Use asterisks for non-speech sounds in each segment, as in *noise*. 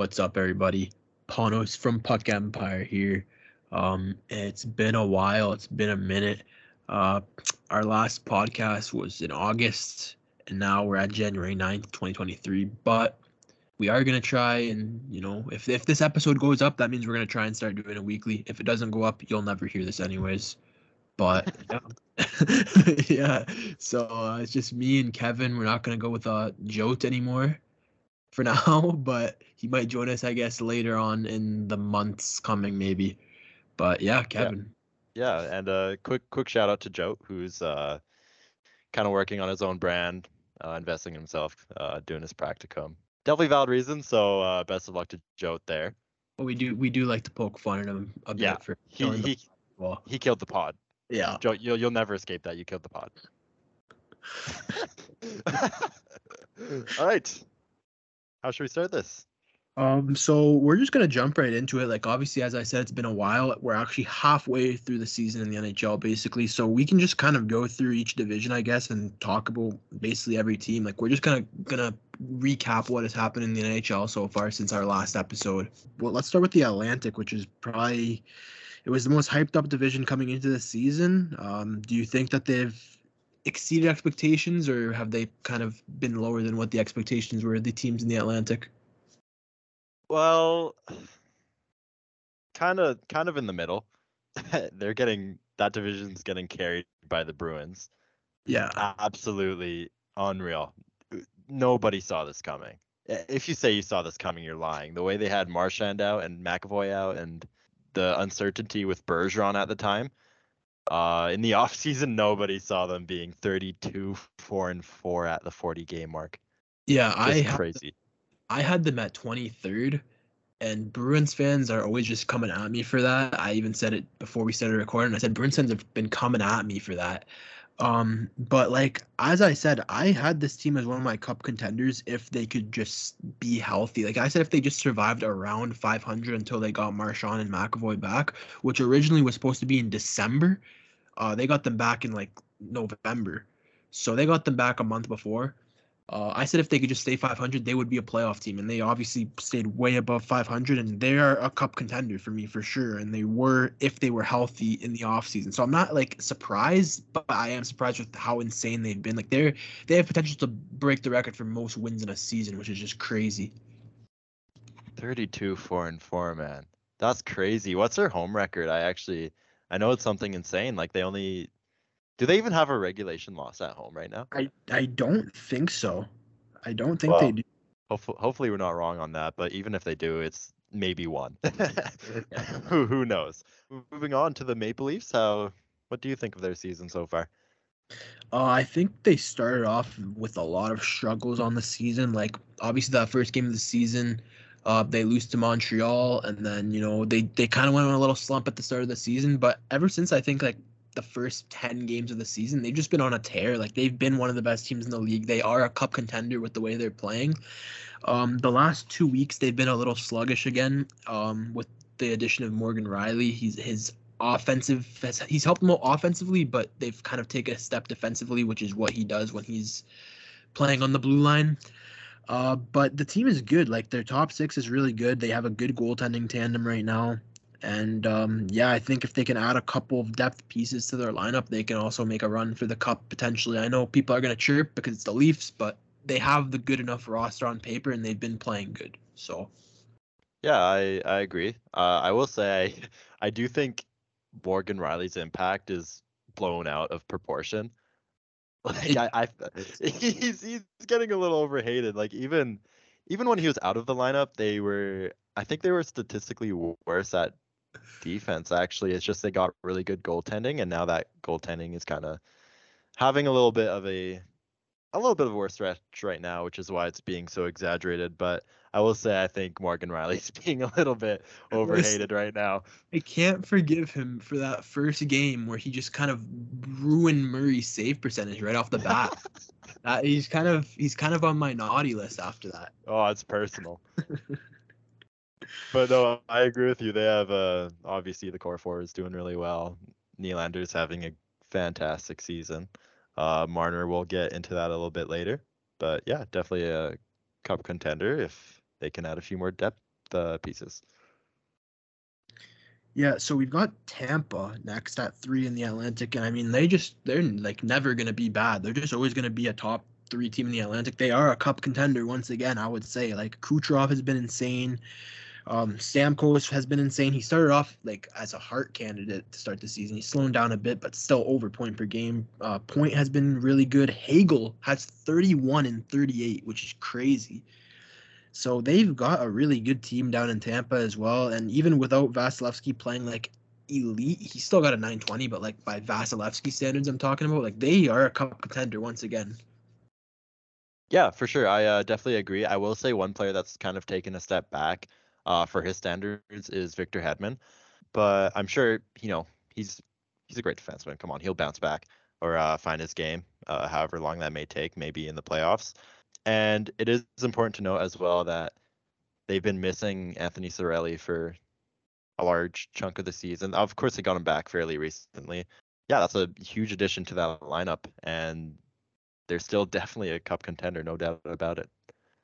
what's up, everybody? Panos from Puck Empire here. Um, it's been a while. It's been a minute. Uh, our last podcast was in August, and now we're at January 9th, 2023. But we are gonna try and you know, if if this episode goes up, that means we're gonna try and start doing it weekly. If it doesn't go up, you'll never hear this anyways. But *laughs* yeah, *laughs* yeah. So uh, it's just me and Kevin. We're not gonna go with uh Jote anymore for *laughs* now, but he might join us, I guess, later on in the months coming, maybe. But yeah, Kevin. Yeah, and uh, quick quick shout out to Joe, who's uh, kind of working on his own brand, uh, investing in himself, uh, doing his practicum. Definitely valid reason. So uh, best of luck to Joe there. We do we do like to poke fun at him a bit Yeah, for He he, ball. he killed the pod. Yeah. Joe, you'll you'll never escape that. You killed the pod. *laughs* *laughs* All right. How should we start this? Um, so we're just gonna jump right into it. Like obviously, as I said, it's been a while. We're actually halfway through the season in the NHL, basically. So we can just kind of go through each division, I guess, and talk about basically every team. Like we're just gonna gonna recap what has happened in the NHL so far since our last episode. Well, let's start with the Atlantic, which is probably it was the most hyped up division coming into the season. Um, do you think that they've exceeded expectations, or have they kind of been lower than what the expectations were? The teams in the Atlantic. Well, kind of kind of in the middle. *laughs* They're getting that division's getting carried by the Bruins. Yeah. Absolutely unreal. Nobody saw this coming. If you say you saw this coming, you're lying. The way they had Marchand out and McAvoy out and the uncertainty with Bergeron at the time. Uh, in the *laughs* offseason, nobody saw them being 32, 4 and 4 at the 40 game mark. Yeah, Just I crazy. I had them at 23rd, and Bruins fans are always just coming at me for that. I even said it before we started recording. I said Bruins fans have been coming at me for that. Um, but like as I said, I had this team as one of my cup contenders if they could just be healthy. Like I said, if they just survived around 500 until they got Marchand and McAvoy back, which originally was supposed to be in December, uh, they got them back in like November, so they got them back a month before. Uh, I said if they could just stay 500, they would be a playoff team, and they obviously stayed way above 500, and they are a cup contender for me for sure. And they were if they were healthy in the offseason. So I'm not like surprised, but I am surprised with how insane they've been. Like they're they have potential to break the record for most wins in a season, which is just crazy. 32 4 and 4 man that's crazy what's their home record i actually i know it's something insane like they only do they even have a regulation loss at home right now I I don't think so. I don't think they do. hopefully, hopefully we're not wrong on that but even if they do it's maybe one *laughs* who, who knows moving on to the maple leafs how what do you think of their season so far Uh, I think they started off with a lot of struggles on the season. Like obviously that first game of the season, uh, they lose to Montreal, and then you know they they kind of went on a little slump at the start of the season. But ever since I think like the first ten games of the season, they've just been on a tear. Like they've been one of the best teams in the league. They are a cup contender with the way they're playing. Um, the last two weeks they've been a little sluggish again. Um, with the addition of Morgan Rielly, he's his offensive he's helped them out offensively, but they've kind of taken a step defensively, which is what he does when he's playing on the blue line. Uh, but the team is good. Like their top six is really good. They have a good goaltending tandem right now. And um, yeah, I think if they can add a couple of depth pieces to their lineup, they can also make a run for the cup potentially. I know people are going to chirp because it's the Leafs, but they have the good enough roster on paper and they've been playing good. So Yeah, I I agree. Uh, I will say I *laughs* I do think Morgan Rielly's impact is blown out of proportion. *laughs* Like I, I *laughs* he's he's getting a little overhated. Like even even when he was out of the lineup, they were I think they were statistically worse at defense. Actually, it's just they got really good goaltending, and now that goaltending is kind of having a little bit of a a little bit of a worse stretch right now, which is why it's being so exaggerated. But I will say I think Morgan Rielly's *laughs* being a little bit overhated right now. I can't forgive him for that first game where he just kind of ruined Murray's save percentage right off the bat. *laughs* that, he's kind of he's kind of on my naughty list after that. Oh, it's personal. *laughs* but no, I agree with you. They have uh obviously the core four is doing really well. Nylander's having a fantastic season. Uh Marner will get into that a little bit later. But yeah, definitely a cup contender if they can add a few more depth uh, pieces. Yeah, so we've got Tampa next at three in the Atlantic, and I mean they just they're like never gonna be bad. They're just always gonna be a top three team in the Atlantic. They are a cup contender once again. I would say like Kucherov has been insane. Um, Stamkos has been insane. He started off like as a Hart candidate to start the season. He's slowing down a bit, but still over point per game. Uh, point has been really good. Hagel has 31 and 38, which is crazy. So they've got a really good team down in Tampa as well. And even without Vasilevskiy playing like elite, he still got a 920, but like by Vasilevskiy standards, I'm talking about, like they are a cup contender once again. Yeah, for sure. I uh, definitely agree. I will say one player that's kind of taken a step back uh, for his standards is Victor Hedman, but I'm sure you know he's he's a great defenseman. Come on, he'll bounce back or uh, find his game, uh, however long that may take, maybe in the playoffs. And it is important to note as well that they've been missing Anthony Cirelli for a large chunk of the season. Of course, they got him back fairly recently. Yeah, that's a huge addition to that lineup, and they're still definitely a cup contender, no doubt about it.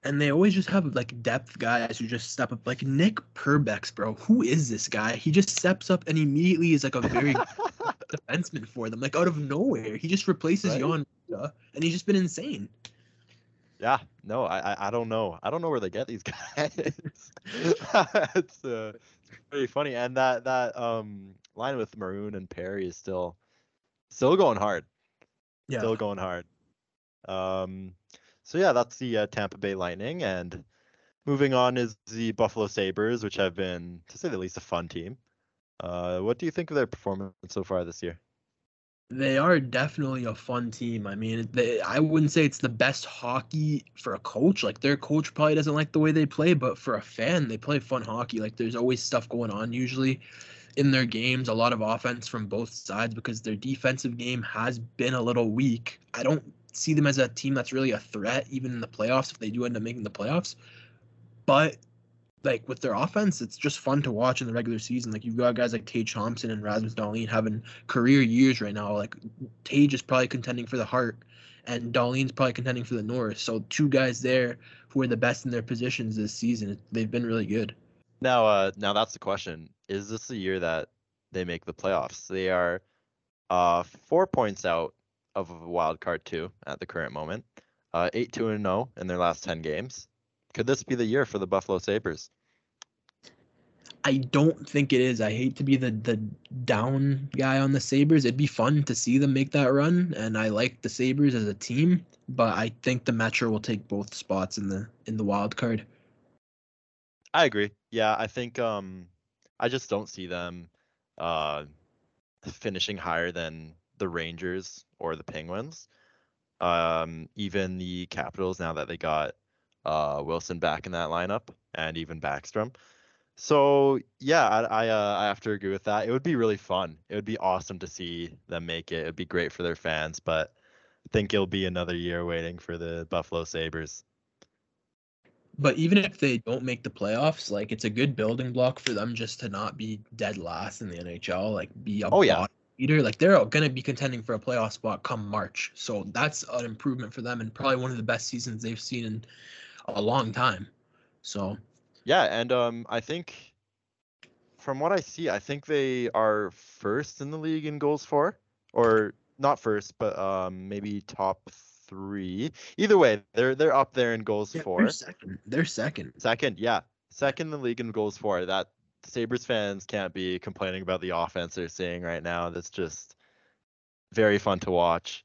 And they always just have like depth guys who just step up. Like Nick Perbix, bro. Who is this guy? He just steps up and immediately is like a very *laughs* defenseman for them, like out of nowhere. He just replaces right? Jan, and he's just been insane. Yeah, no, I I don't know. I don't know where they get these *laughs* guys. it's uh, it's pretty funny, and that that um line with Maroon and Perry is still still going hard. Yeah, still going hard. Um, so yeah, that's the uh, Tampa Bay Lightning, and moving on is the Buffalo Sabres, which have been, to say the least, a fun team. Uh, what do you think of their performance so far this year? They are definitely a fun team. I mean, they, I wouldn't say it's the best hockey for a coach. Like their coach probably doesn't like the way they play, but for a fan, they play fun hockey. Like there's always stuff going on usually in their games, a lot of offense from both sides because their defensive game has been a little weak. I don't see them as a team that's really a threat even in the playoffs if they do end up making the playoffs. But like with their offense, it's just fun to watch in the regular season. Like you've got guys like Tage Thompson and Rasmus Dahlin having career years right now. Like Tage is probably contending for the Hart, and Dahlin's probably contending for the Norris. So two guys there who are the best in their positions this season. They've been really good. Now, uh, now that's the question: Is this the year that they make the playoffs? They are uh, four points out of a wild card two at the current moment. Uh, eight two and zero in their last ten games. Could this be the year for the Buffalo Sabres? I don't think it is. I hate to be the the down guy on the Sabres. It'd be fun to see them make that run, and I like the Sabres as a team, but I think the Metro will take both spots in the in the wild card. I agree. Yeah, I think um I just don't see them uh finishing higher than the Rangers or the Penguins. Um, even the Capitals now that they got uh, Wilson back in that lineup and even Backstrom. So yeah, I I, uh, I have to agree with that. It would be really fun. It would be awesome to see them make it. It'd be great for their fans, but I think it'll be another year waiting for the Buffalo Sabres. But even if they don't make the playoffs, like it's a good building block for them just to not be dead last in the NHL, like be a oh yeah leader, like they're going to be contending for a playoff spot come March. So that's an improvement for them and probably one of the best seasons they've seen in a long time. So yeah, and um, I think from what I see, I think they are first in the league in goals for, or not first, but um, maybe top three. Either way, they're they're up there in goals yeah, for. They're second. They're second. Second, yeah, second in the league in goals for. That Sabres fans can't be complaining about the offense they're seeing right now. That's just very fun to watch.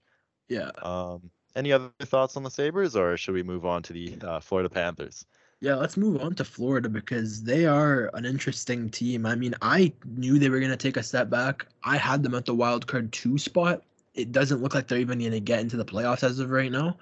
Yeah. Um, any other thoughts on the Sabres, or should we move on to the uh, Florida Panthers? Yeah, let's move on to Florida because they are an interesting team. I mean, I knew they were going to take a step back. I had them at the wild card two spot. It doesn't look like they're even going to get into the playoffs as of right now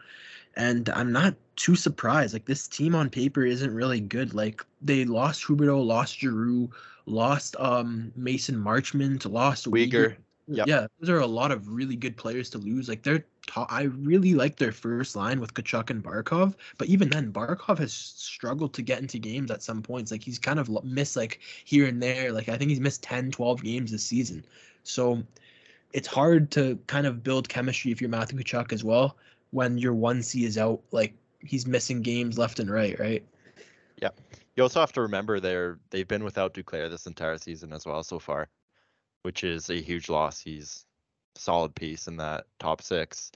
and I'm not too surprised. Like this team on paper isn't really good. Like they lost Huberdeau, lost Giroux, lost um Mason Marchment, lost Weegar. Yep. Yeah, those are a lot of really good players to lose. Like they're top, I really like their first line with Tkachuk and Barkov, but even then, Barkov has struggled to get into games at some points. Like he's kind of missed like here and there. Like I think he's missed 10, 12 games this season. So it's hard to kind of build chemistry if you're Matthew Tkachuk as well when your one C is out, like he's missing games left and right, right? Yeah. You also have to remember they're they've been without Duclair this entire season as well so far, which is a huge loss. He's solid piece in that top six.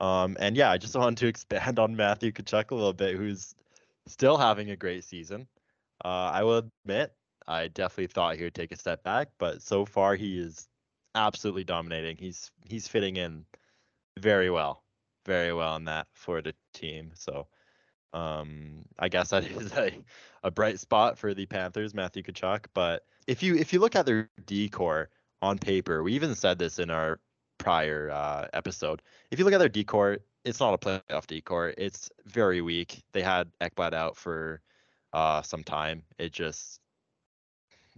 Um, and yeah, I just *laughs* wanted to expand on Matthew Tkachuk a little bit, who's still having a great season. Uh, I will admit, I definitely thought he would take a step back, but so far he is absolutely dominating. He's he's fitting in very well, very well in that for the team. So um, I guess that *laughs* is a, a bright spot for the Panthers, Matthew Tkachuk. But if you if you look at their D-core on paper, we even said this in our prior uh, episode. If you look at their D-core, it's not a playoff D-core. It's very weak. They had Ekblad out for uh, some time. It just,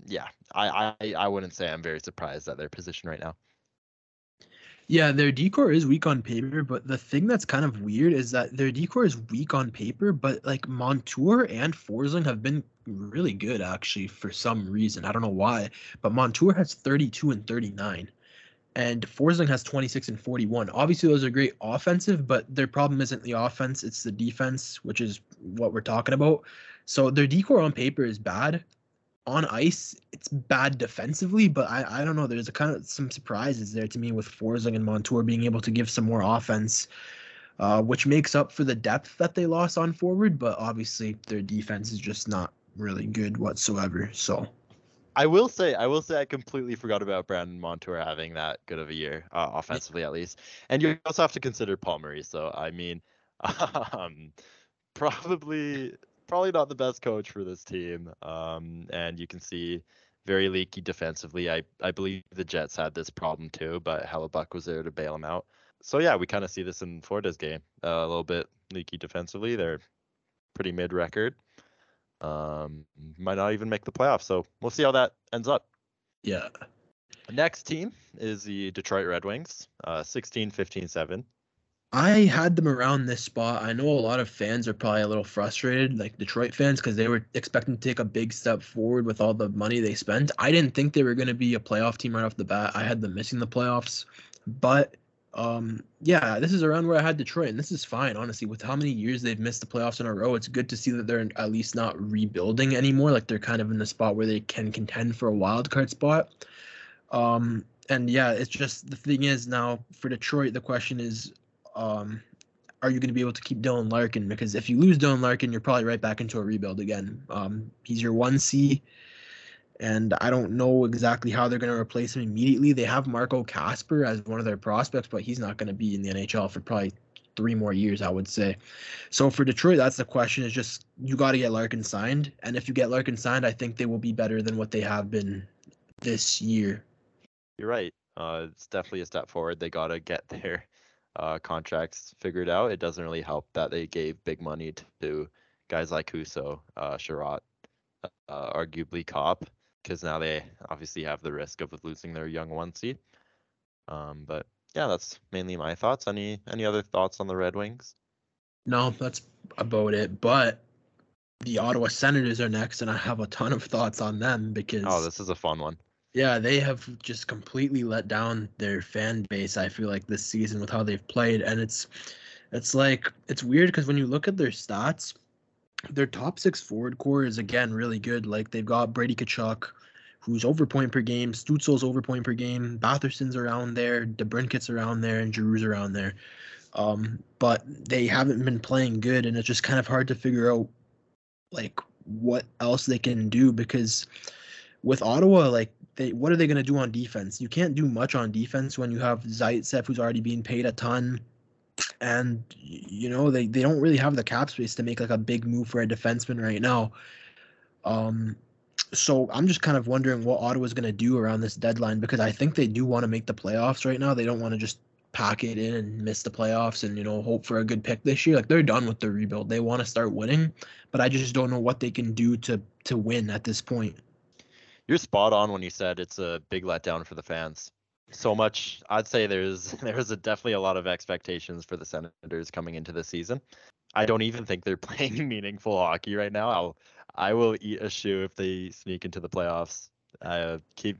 yeah, I, I I wouldn't say I'm very surprised at their position right now. Yeah, their D-core is weak on paper, but the thing that's kind of weird is that their D-core is weak on paper, but like Montour and Forsling have been really good actually for some reason. I don't know why, but Montour has 32 and 39 and Forsling has 26 and 41. Obviously, those are great offensive, but their problem isn't the offense; it's the defense, which is what we're talking about. So their D-core on paper is bad. On ice, it's bad defensively, but I, I don't know. There's a kind of some surprises there to me with Forsling and Montour being able to give some more offense, uh, which makes up for the depth that they lost on forward. But obviously, their defense is just not really good whatsoever. So I will say, I will say, I completely forgot about Brandon Montour having that good of a year, uh, offensively at least. And you also have to consider Paul. So I mean, *laughs* um, probably, probably not the best coach for this team. Um, and you can see very leaky defensively. I, I believe the Jets had this problem too, but Hellebuyck was there to bail him out. So yeah, we kind of see this in Florida's game. Uh, a little bit leaky defensively. They're pretty mid record. Um, might not even make the playoffs. So we'll see how that ends up. Yeah. Next team is the Detroit Red Wings, uh, 16 15 7. I had them around this spot. I know a lot of fans are probably a little frustrated, like Detroit fans, because they were expecting to take a big step forward with all the money they spent. I didn't think they were going to be a playoff team right off the bat. I had them missing the playoffs, but um, yeah, this is around where I had Detroit, and this is fine, honestly. With how many years they've missed the playoffs in a row, it's good to see that they're at least not rebuilding anymore. Like they're kind of in the spot where they can contend for a wild card spot. Um, and yeah, it's just the thing is now for Detroit, the question is, um, are you going to be able to keep Dylan Larkin? Because if you lose Dylan Larkin, you're probably right back into a rebuild again. Um, he's your one C and I don't know exactly how they're going to replace him immediately. They have Marco Kasper as one of their prospects, but he's not going to be in the NHL for probably three more years, I would say. So for Detroit, that's the question: is just you got to get Larkin signed, and if you get Larkin signed, I think they will be better than what they have been this year. You're right. Uh, it's definitely a step forward. They got to get *laughs* their uh, contracts figured out. It doesn't really help that they gave big money to guys like Husso, uh, Chiarot, uh, arguably Copp, because now they obviously have the risk of losing their young one seed. Um, but yeah, that's mainly my thoughts. Any any other thoughts on the Red Wings? No, that's about it. But the Ottawa Senators are next, and I have a ton of thoughts on them because oh, this is a fun one. Yeah, they have just completely let down their fan base. I feel like this season with how they've played, and it's it's like it's weird because when you look at their stats, their top six forward core is again really good. Like they've got Brady Tkachuk, who's over point per game, Stützle's over point per game, Batherson's around there, DeBrincat's around there, and Giroux's around there. Um, but they haven't been playing good, and it's just kind of hard to figure out like what else they can do because with Ottawa, like they what are they gonna do on defense? You can't do much on defense when you have Zaitsev who's already being paid a ton and you know they, they don't really have the cap space to make like a big move for a defenseman right now. Um, so I'm just kind of wondering what Ottawa's going to do around this deadline because I think they do want to make the playoffs right now. They don't want to just pack it in and miss the playoffs and you know hope for a good pick this year. Like they're done with the rebuild. They want to start winning, but I just don't know what they can do to to win at this point. You're spot on when you said it's a big letdown for the fans so much. I'd say there's *laughs* there's a, definitely a lot of expectations for the Senators coming into the season. I don't even think they're *laughs* playing meaningful hockey right now. I'll I will eat a shoe if they sneak into the playoffs. I uh, keep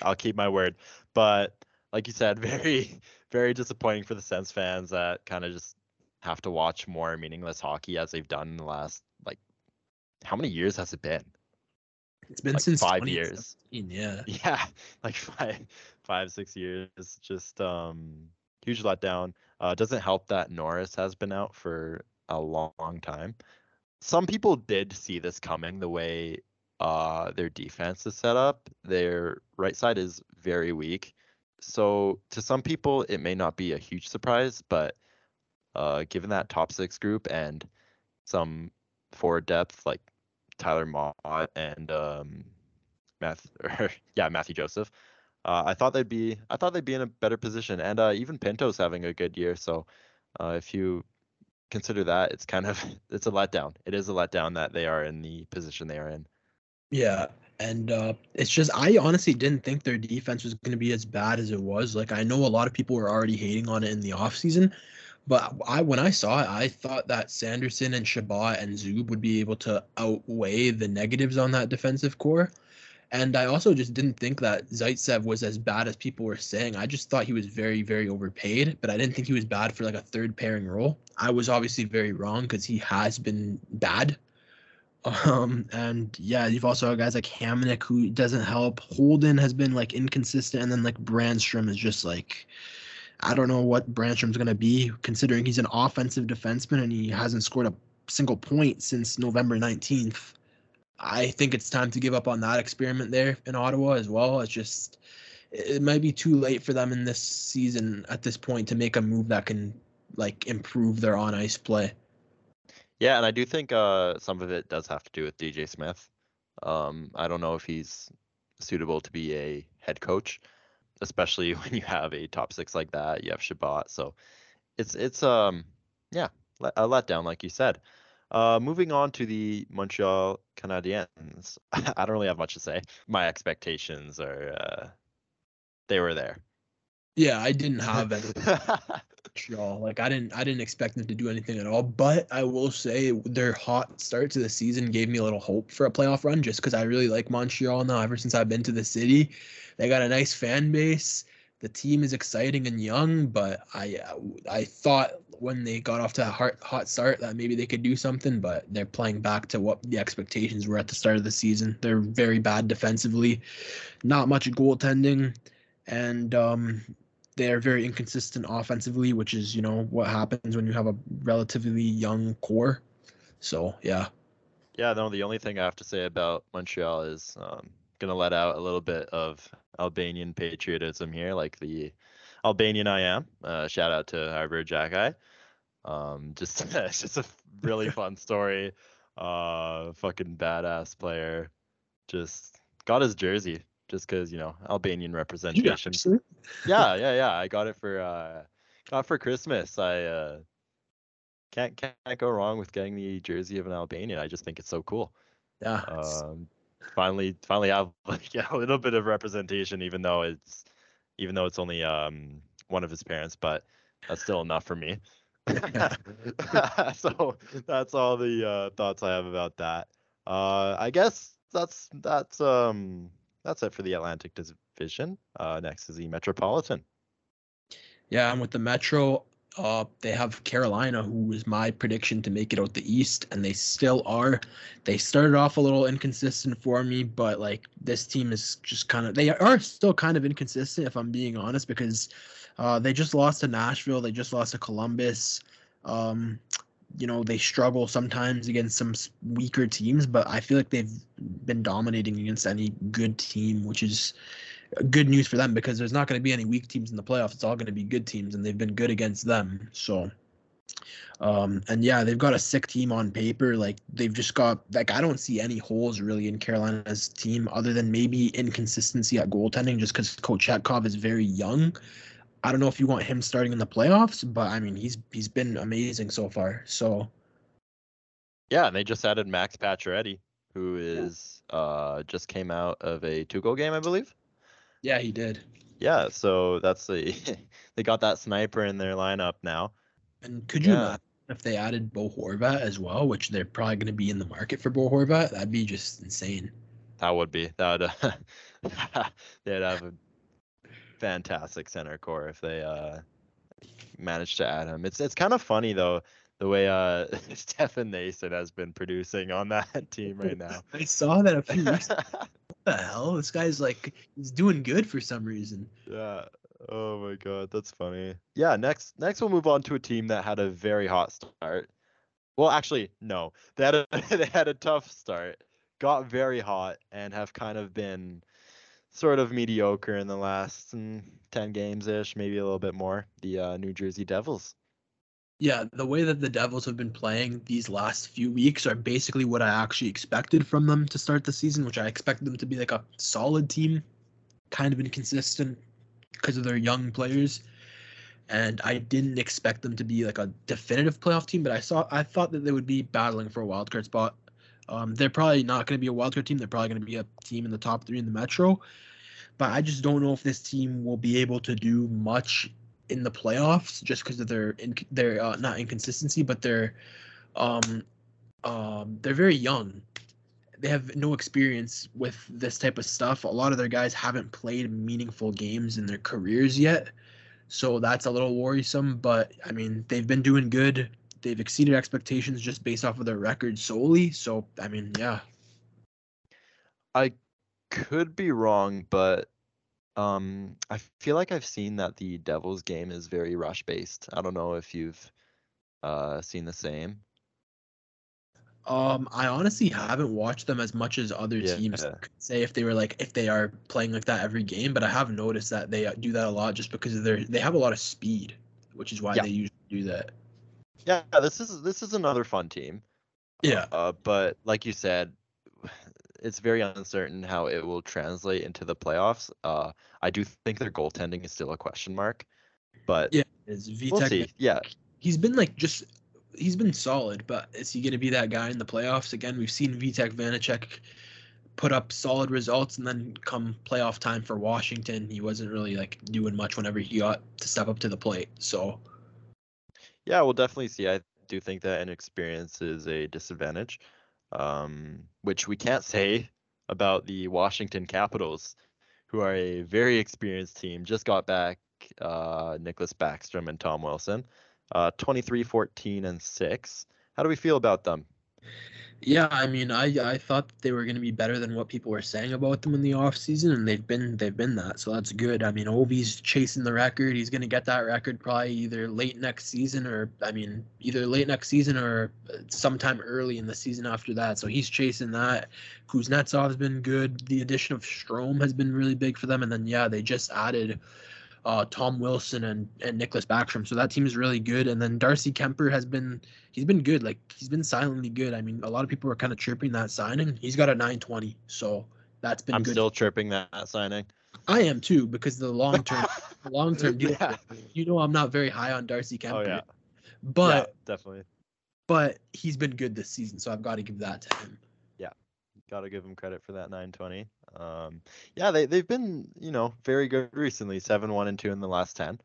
I'll keep my word. But like you said, *laughs* very very disappointing for the Sens fans that kind of just have to watch more meaningless hockey as they've done in the last like how many years has it been? It's been Like since five years. Yeah. *laughs* Yeah, like five, five, six years. Just um, huge letdown. Uh, doesn't help that Norris has been out for a long, long time. Some people did see this coming. The way uh their defense is set up, their right side is very weak. So to some people, it may not be a huge surprise, but uh, given that top six group and some forward depth like Tyler Motte and um, Math, *laughs* or, yeah, Matthew Joseph. Uh, I thought they'd be, I thought they'd be in a better position, and uh, even Pinto's having a good year. So, uh, if you consider that, it's kind of, *laughs* it's a letdown. It is a letdown that they are in the position they are in. Yeah. And uh, it's just, I honestly didn't think their defense was going to be as bad as it was. Like, I know a lot of people were already hating on it in the offseason, but I, when I saw it, I thought that Sanderson and Chabot and Zub would be able to outweigh the negatives on that defensive core. And I also just didn't think that Zaitsev was as bad as people were saying. I just thought he was very, very overpaid, but I didn't think he was bad for like a third pairing role. I was obviously very wrong because he has been bad. *laughs* Um, and yeah, you've also got guys like Hamonic who doesn't help. Holden has been like inconsistent, and then like Brannstrom is just like I don't know what Brannstrom's gonna be, considering he's an offensive defenseman and he hasn't scored a single point since November 19th. I think it's time to give up on that experiment there in Ottawa as well. It's just it might be too late for them in this season at this point to make a move that can like improve their on ice play. Yeah, and I do think uh, some of it does have to do with DJ Smith. Um, I don't know if he's suitable to be a head coach, especially *laughs* when you have a top six like that. You have Chabot, so it's it's um yeah a letdown, like you said. Uh, moving on to the Montreal Canadiens, *laughs* I don't really have much to say. My expectations are uh, they were there. Yeah, I didn't have *laughs* any Montreal. Like I didn't I didn't expect them to do anything at all. But I will say their hot start to the season gave me a little hope for a playoff run just because I really like Montreal now ever since I've been to the city. They got a nice fan base. The team is exciting and young, but I I thought when they got off to a hot, hot start that maybe they could do something, but they're playing back to what the expectations were at the start of the season. They're very bad defensively, not much goaltending, and um, they're very inconsistent offensively, which is you know what happens when you have a relatively young core. So yeah. Yeah, no. The only thing I have to say about Montreal is um, gonna let out a little bit of Albanian patriotism here, like the Albanian I am. Uh, shout out to Arber Xhekaj. Um, *laughs* just it's just a really *laughs* fun story. Uh, fucking badass player. Just got his jersey just because you know Albanian representation. yeah, yeah, yeah. I got it for uh, got for Christmas. I uh, can't can't go wrong with getting the jersey of an Albanian. I just think it's so cool. Yeah. Um, finally, finally I have *laughs* like yeah, a little bit of representation, even though it's even though it's only um one of his parents, but that's still enough for me. *laughs* so that's all the uh, thoughts I have about that. Uh, I guess that's that's um that's it for the Atlantic Division. Uh, next is the Metropolitan. Yeah, I'm with the Metro. Uh, they have Carolina, who was my prediction to make it out the East, and they still are. They started off a little inconsistent for me, but like this team is just kind of they are still kind of inconsistent, if I'm being honest, because uh, they just lost to Nashville, they just lost to Columbus. Um, you know they struggle sometimes against some weaker teams, but I feel like they've been dominating against any good team, which is good news for them because there's not going to be any weak teams in the playoffs. It's all going to be good teams, and they've been good against them. So, um, and yeah, they've got a sick team on paper. Like they've just got like I don't see any holes really in Carolina's team other than maybe inconsistency at goaltending, just because Coach Kochetkov is very young. I don't know if you want him starting in the playoffs, but I mean he's he's been amazing so far. So yeah, and they just added Max Pacioretty, who is uh just came out of a two goal game, I believe. Yeah, he did. Yeah, so that's the *laughs* they got that sniper in their lineup now. And could you yeah. imagine if they added Bo Horvat as well, which they're probably going to be in the market for Bo Horvat? That'd be just insane. That would be that would uh, *laughs* they'd have a fantastic center core if they uh managed to add him. It's it's kind of funny though the way uh *laughs* Stefan Noesen has been producing on that *laughs* team right now. *laughs* I saw that a few weeks. what the hell? This guy's like he's doing good for some reason. Yeah. Oh my god, that's funny. Yeah, next next we'll move on to a team that had a very hot start. Well, actually, no. They had a they had a tough start, got very hot, and have kind of been sort of mediocre in the last mm, ten games ish, maybe a little bit more. The uh, New Jersey Devils. Yeah, the way that the Devils have been playing these last few weeks are basically what I actually expected from them to start the season, which I expected them to be like a solid team, kind of inconsistent because of their young players. And I didn't expect them to be like a definitive playoff team, but I saw I thought that they would be battling for a wildcard spot. Um, they're probably not going to be a wildcard team. They're probably going to be a team in the top three in the Metro. But I just don't know if this team will be able to do much in the playoffs just because of their in, their uh, not inconsistency, but their um um they're very young. They have no experience with this type of stuff. A lot of their guys haven't played meaningful games in their careers yet. So that's a little worrisome, but I mean, they've been doing good. They've exceeded expectations just based off of their record solely. So, I mean, yeah. I could be wrong, but um, I feel like I've seen that the Devils game is very rush based. I don't know if you've uh seen the same. Um, I honestly haven't watched them as much as other Yeah. teams could say if they were like if they are playing like that every game, but I have noticed that they do that a lot just because of their they have a lot of speed, which is why Yeah. they usually do that. Yeah, this is this is another fun team. Yeah. Uh, but like you said, it's very uncertain how it will translate into the playoffs. Uh, I do think their goaltending is still a question mark, but Yeah. Is we'll Vitek see. Yeah, he's been like just he's been solid, but is he going to be that guy in the playoffs again? We've seen Vitek Vanecek put up solid results, and then come playoff time for Washington, he wasn't really like doing much whenever he got to step up to the plate. So yeah, we'll definitely see. I do think that inexperience is a disadvantage, um, which we can't *laughs* say about the Washington Capitals, who are a very experienced team. Just got back uh, Nicklas Backstrom and Tom Wilson, uh, 23, 14, and 6. How do we feel about them? Yeah, I mean, I I thought they were going to be better than what people were saying about them in the offseason, and they've been they've been that. So that's good. I mean, Ovi's chasing the record. He's going to get that record probably either late next season or I mean, either late next season or uh, sometime early in the season after that. So he's chasing that. Kuznetsov's been good. The addition of Strome has been really big for them, and then yeah, they just added uh, Tom Wilson and and Nicklas Backstrom. So that team is really good. And then Darcy Kuemper has been he's been good. Like he's been silently good. I mean, a lot of people are kind of chirping that signing. He's got a 920, so that's been I'm good. still chirping that signing. I am too because the long term, long *laughs* term deal. Yeah. You know, I'm not very high on Darcy Kuemper, Oh yeah. but yeah, definitely. but he's been good this season, so I've got to give that to him. Yeah, got to give him credit for that 920. Um, yeah, they they've been you know very good recently, seven one and two in the last ten.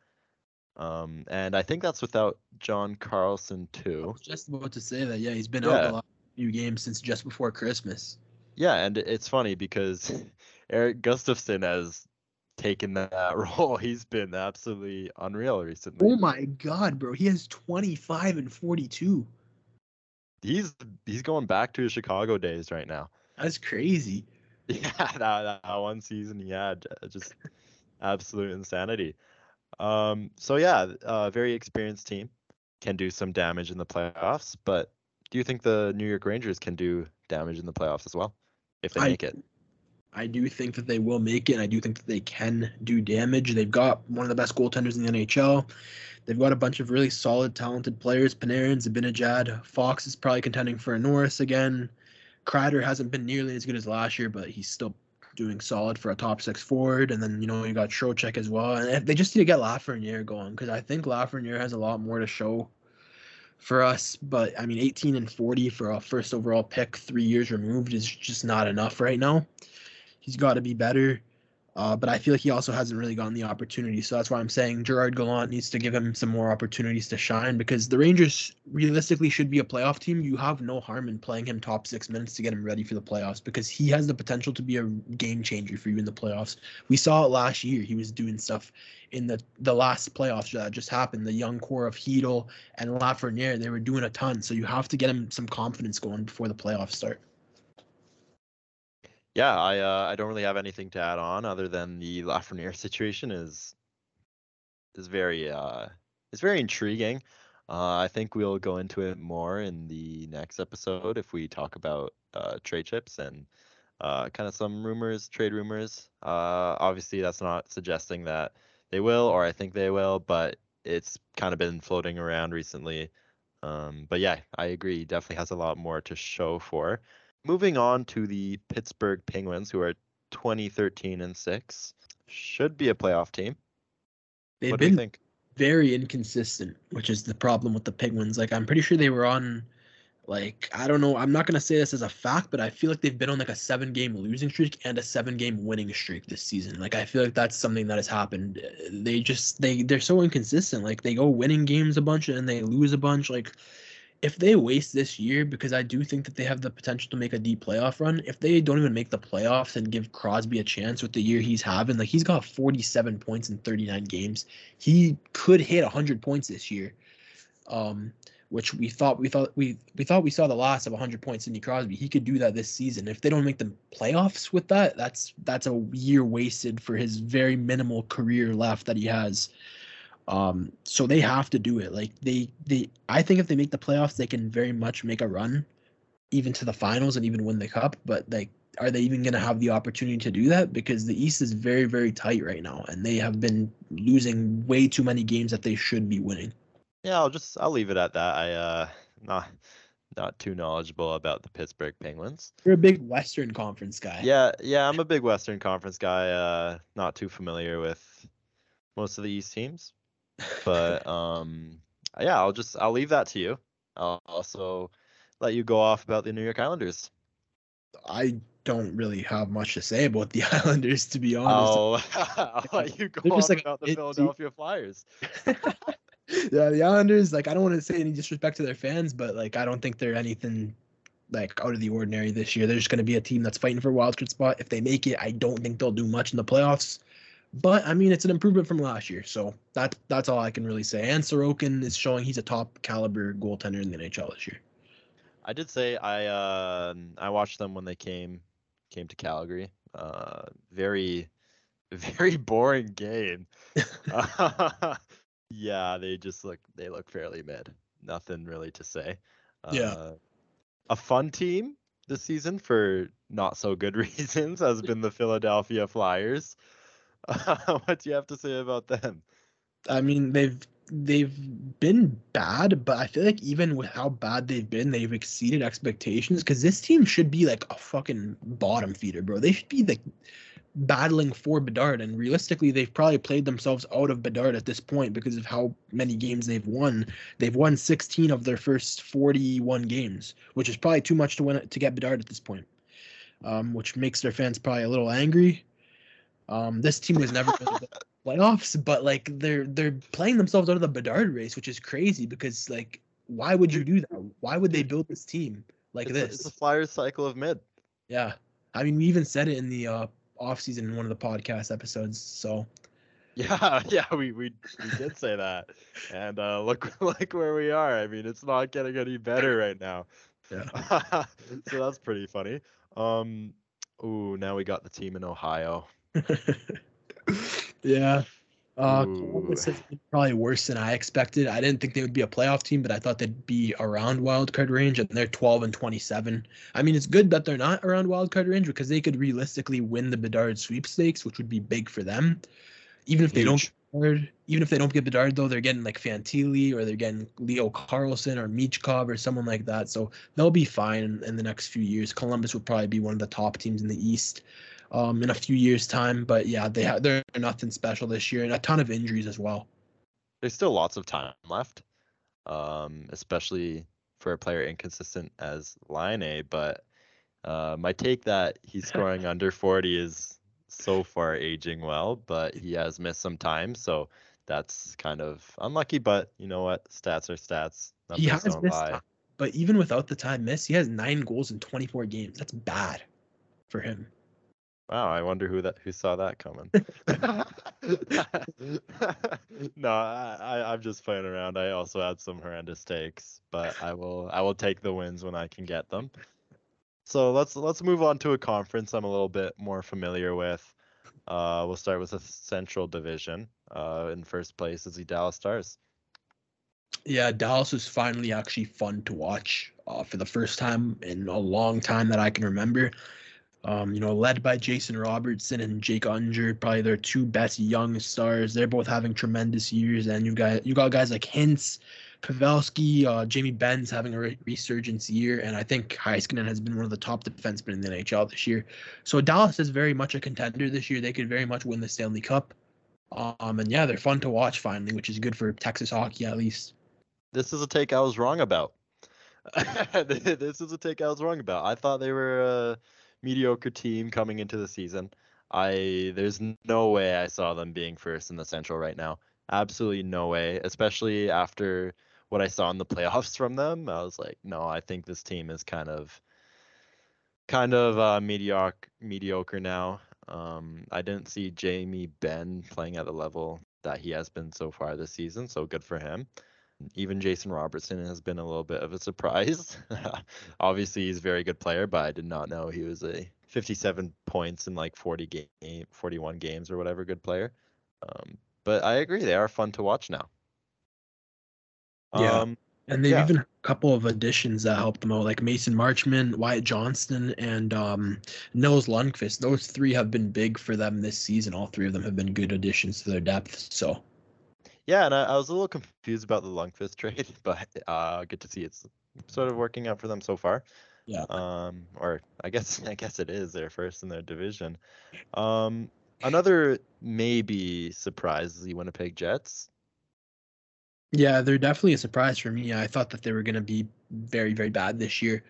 Um, and I think that's without John Carlson I too. was just about to say that. Yeah, he's been out Yeah. a lot few games since just before Christmas. Yeah, and it's funny because *laughs* Erik Gustafsson has taken that *laughs* role. He's been absolutely unreal recently. Oh my God, bro, he has 25 and 42. He's he's going back to his Chicago days right now. That's crazy. *laughs* Yeah, that, that one season he had just absolute insanity. Um, so yeah, uh, very experienced team can do some damage in the playoffs. But do you think the New York Rangers can do damage in the playoffs as well if they I- make it? I do think that they will make it. And I do think that they can do damage. They've got one of the best goaltenders in the NHL. They've got a bunch of really solid, talented players. Panarin, Zibanejad, Fox is probably contending for a Norris again. Kreider hasn't been nearly as good as last year, but he's still doing solid for a top six forward. And then you know you got Trocheck as well. And they just need to get Lafreniere going because I think Lafreniere has a lot more to show for us. But I mean, 18 and 40 for a first overall pick, three years removed, is just not enough right now. He's got to be better. Uh, but I feel like he also hasn't really gotten the opportunity. So that's why I'm saying Gerard Gallant needs to give him some more opportunities to shine because the Rangers realistically should be a playoff team. You have no harm in playing him top six minutes to get him ready for the playoffs because he has the potential to be a game changer for you in the playoffs. We saw it last year. He was doing stuff in the the last playoffs that just happened. The young core of Chytil and Lafreniere, they were doing a ton. So you have to get him some confidence going before the playoffs start. Yeah, I uh, I don't really have anything to add on other than the Lafreniere situation is is very uh very intriguing. Uh, I think we'll go into it more in the next episode if we talk about uh, trade chips and uh, kind of some rumors, trade rumors. Uh, obviously, that's not suggesting that they will or I think they will, but it's kind of been floating around recently. Um, but yeah, I agree. Definitely has a lot more to show for. Moving on to the Pittsburgh Penguins, who are 2013 and six, should be a playoff team. They've what do you been think? very inconsistent, which is the problem with the Penguins. Like I'm pretty sure they were on like I don't know, I'm not gonna say this as a fact, but I feel like they've been on like a seven game losing streak and a seven game winning streak this season. Like I feel like that's something that has happened. They just they they're so inconsistent. Like they go winning games a bunch and they lose a bunch. Like if they waste this year, because I do think that they have the potential to make a deep playoff run, if they don't even make the playoffs and give Crosby a chance with the year he's having, like he's got 47 points in 39 games. He could hit 100 points this year. Um, which we thought we thought we we thought we saw the last of 100 points Sidney Crosby. He could do that this season. If they don't make the playoffs with that, that's that's a year wasted for his very minimal career left that he has. Um, so they have to do it. Like they they I think if they make the playoffs, they can very much make a run even to the finals and even win the cup, but like are they even going to have the opportunity to do that because the east is very very tight right now and they have been losing way too many games that they should be winning Yeah, I'll just I'll leave it at that. I uh not not too knowledgeable about the Pittsburgh Penguins. you're a big western conference guy Yeah, yeah, I'm a big Western Conference guy. Uh, not too familiar with most of the East teams, but um, yeah, I'll just I'll leave that to you. I'll also let you go off about the New York Islanders. i don't really have much to say about the *laughs* islanders to be honest Oh, *laughs* I'll let you go They're off just like about the Philadelphia Flyers. *laughs* yeah, the Islanders, like I don't want to say any disrespect to their fans, but like I don't think they're anything like out of the ordinary this year. They're just going to be a team that's fighting for a wild card spot. If they make it, I don't think they'll do much in the playoffs. But I mean, it's an improvement from last year, so that that's all I can really say. And Sorokin is showing he's a top caliber goaltender in the NHL this year. I did say I uh, I watched them when they came came to Calgary. Uh, very *laughs* very boring game. *laughs* yeah, they just look they look fairly mid. Nothing really to say. Yeah. Uh, a fun team this season for not so good *laughs* reasons has been the Philadelphia Flyers. *laughs* what do you have to say about them? I mean, they've they've been bad, but I feel like even with how bad they've been, they've exceeded expectations. Because this team should be like a fucking bottom feeder, bro. They should be like battling for Bedard, and realistically, they've probably played themselves out of Bedard at this point because of how many games they've won. They've won 16 of their first 41 games, which is probably too much to win to get Bedard at this point. Um, which makes their fans probably a little angry. Um, this team was never going to *laughs* playoffs, but like they're they're playing themselves out of the Bedard race, which is crazy because like why would you do that? Why would they build this team like it's, a, this? it's a Flyers cycle of mid. Yeah. I mean, we even said it in the uh, off season in one of the podcast episodes. So *laughs* Yeah, yeah, we we, we did say that, and uh, look *laughs* like where we are. I mean, it's not getting any better right now. yeah. so that's pretty funny. Um, ooh, now we got the team in Ohio. *laughs* yeah. Uh, Columbus has been probably worse than I expected. I didn't think they would be a playoff team, but I thought they'd be around wild card range, and they're 12 and 27. I mean, it's good that they're not around wild card range because they could realistically win the Bedard sweepstakes, which would be big for them. Even if they don't Huge. Bedard, even if they don't get Bedard though, they're getting like Fantilli or they're getting Leo Carlsson or Michkov or someone like that. So they'll be fine in, in the next few years. Columbus will probably be one of the top teams in the East um, in a few years' time. But yeah, they have they're nothing special this year and a ton of injuries as well. There's still lots of time left, um, especially for a player inconsistent as Laine. But uh, my take that he's *laughs* scoring under 40 is so far aging well, but he has missed some time, so that's kind of unlucky. But you know what? Stats are stats. he has don't missed lie. time, but even without the time missed, he has nine goals in 24 games. That's bad for him. Wow, I wonder who that who saw that coming. *laughs* no, I, I I'm just playing around. I also had some horrendous takes, but I will I will take the wins when I can get them. So let's let's move on to a conference I'm a little bit more familiar with. Uh, we'll start with the Central Division. Uh, in first place is the Dallas Stars. Yeah, Dallas was finally actually fun to watch uh, for the first time in a long time that I can remember. Um, you know, led by Jason Robertson and Jake Oettinger, probably their two best young stars. They're both having tremendous years, and you got you got guys like Hintz, Pavelski, uh, Jamie Benn's having a re- resurgence year, and I think Heiskanen has been one of the top defensemen in the NHL this year. So Dallas is very much a contender this year. They could very much win the Stanley Cup. Um, and yeah, they're fun to watch finally, which is good for Texas hockey at least. This is a take I was wrong about. *laughs* this is a take I was wrong about. I thought they were a mediocre team coming into the season. I there's no way I saw them being first in the Central right now. Absolutely no way, especially after what I saw in the *laughs* playoffs from them. I was like, no, I think this team is kind of kind of uh, mediocre mediocre now. Um, I didn't see Jamie Benn playing at the level that he has been so far this season, so good for him. Even Jason Robertson has been a little bit of a surprise. *laughs* Obviously, he's a very good player, but I did not know he was a 57 points in like 40 game, 41 games or whatever good player. Um, but I agree, they are fun to watch now. Yeah. Um, And they've Yeah. even a couple of additions that helped them out, like Mason Marchment, Wyatt Johnston, and um, Nils Lundkvist. Those three have been big for them this season. All three of them have been good additions to their depth. So Yeah, and I, I was a little confused about the Lundkvist *laughs* trade, but uh, good to see it's sort of working out for them so far. Yeah. Um, or I guess *laughs* I guess it is. They're first in their division. Um, *laughs* another maybe surprise is the Winnipeg Jets. yeah, they're definitely a surprise for me. I thought that they were going to be very, very bad this year.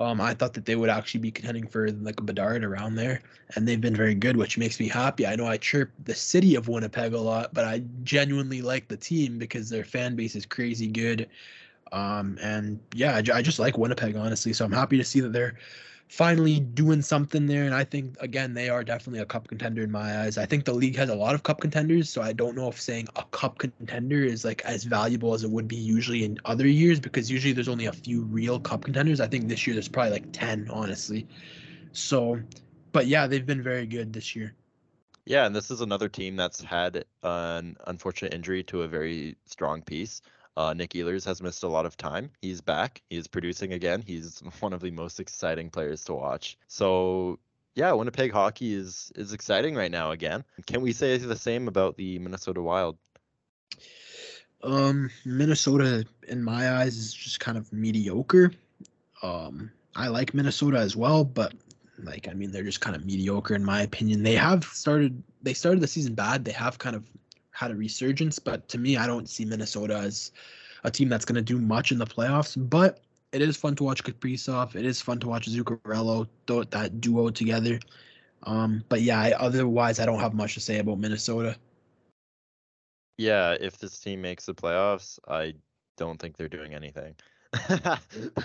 Um, I thought that they would actually be contending for like a Bedard around there, and they've been very good, which makes me happy. I know I chirp the city of Winnipeg a lot, but I genuinely like the team because their fan base is crazy good. Um, and yeah, I, I just like Winnipeg honestly, so I'm happy to see that they're finally doing something there. And I think again they are definitely a cup contender in my eyes. I think the league has a lot of cup contenders, so I don't know if saying a cup contender is like as valuable as it would be usually in other years because usually there's only a few real cup contenders. I think this year there's probably like ten, honestly. So, but yeah, they've been very good this year. Yeah, and this is another team that's had an unfortunate injury to a very strong piece. Uh, Nick Ehlers has missed a lot of time. He's back. He is producing again. He's *laughs* one of the most exciting players to watch. So yeah, Winnipeg hockey is is exciting right now again. Can we say the same about the Minnesota Wild? Um, Minnesota, in my eyes, is just kind of mediocre. Um, I like Minnesota as well, but like, I mean, they're just kind of mediocre in my opinion. They have started, they started the season bad. They have kind of had a resurgence, but to me, I don't see Minnesota as a team that's going to do much in the playoffs. But it is fun to watch Kaprizov. It is fun to watch Zuccarello, th- that duo together. Um, but yeah, I, otherwise, I don't have much to say about Minnesota. Yeah, if this team makes the playoffs, I don't think they're doing anything. *laughs*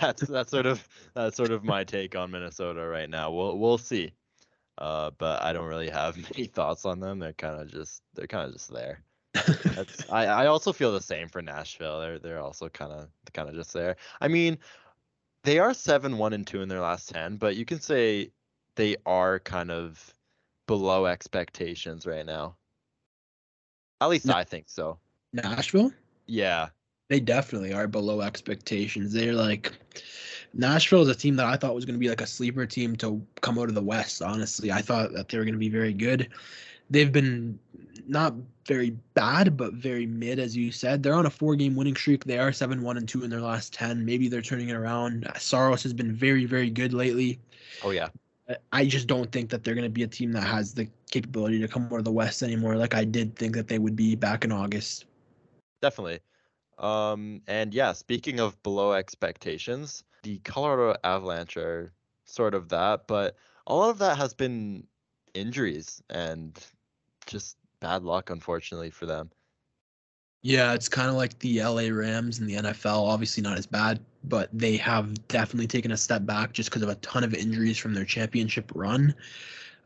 that's that's sort of that's sort of my take on Minnesota right now. We'll we'll see. Uh, but I don't really have *laughs* many thoughts on them. They're kind of just they're kind of just there. *laughs* I I also feel the same for Nashville. They're they're also kind of kind of just there. I mean, they are seven one and two in their last ten, but you can say they are kind of below expectations right now. At least. I think so. Nashville? Yeah. They definitely are below expectations. They're like Nashville is a team that I thought was going to be like a sleeper team to come out of the West. Honestly, I thought that they were going to be very good. They've been not very bad, but very mid, as you said. They're on a four-game winning streak. They are seven one and two in their last ten. Maybe they're turning it around. Saros has been very, very good lately. Oh yeah. I just don't think that they're going to be a team that has the capability to come out of the West anymore. Like I did think that they would be back in August. Definitely. Um, and yeah, speaking of below expectations, the Colorado Avalanche are sort of that, but a lot of that has been injuries and just bad luck, unfortunately, for them. Yeah, it's kind of like the LA Rams in the NFL. Obviously, not as bad, but they have definitely taken a step back just because of a ton of injuries from their championship run.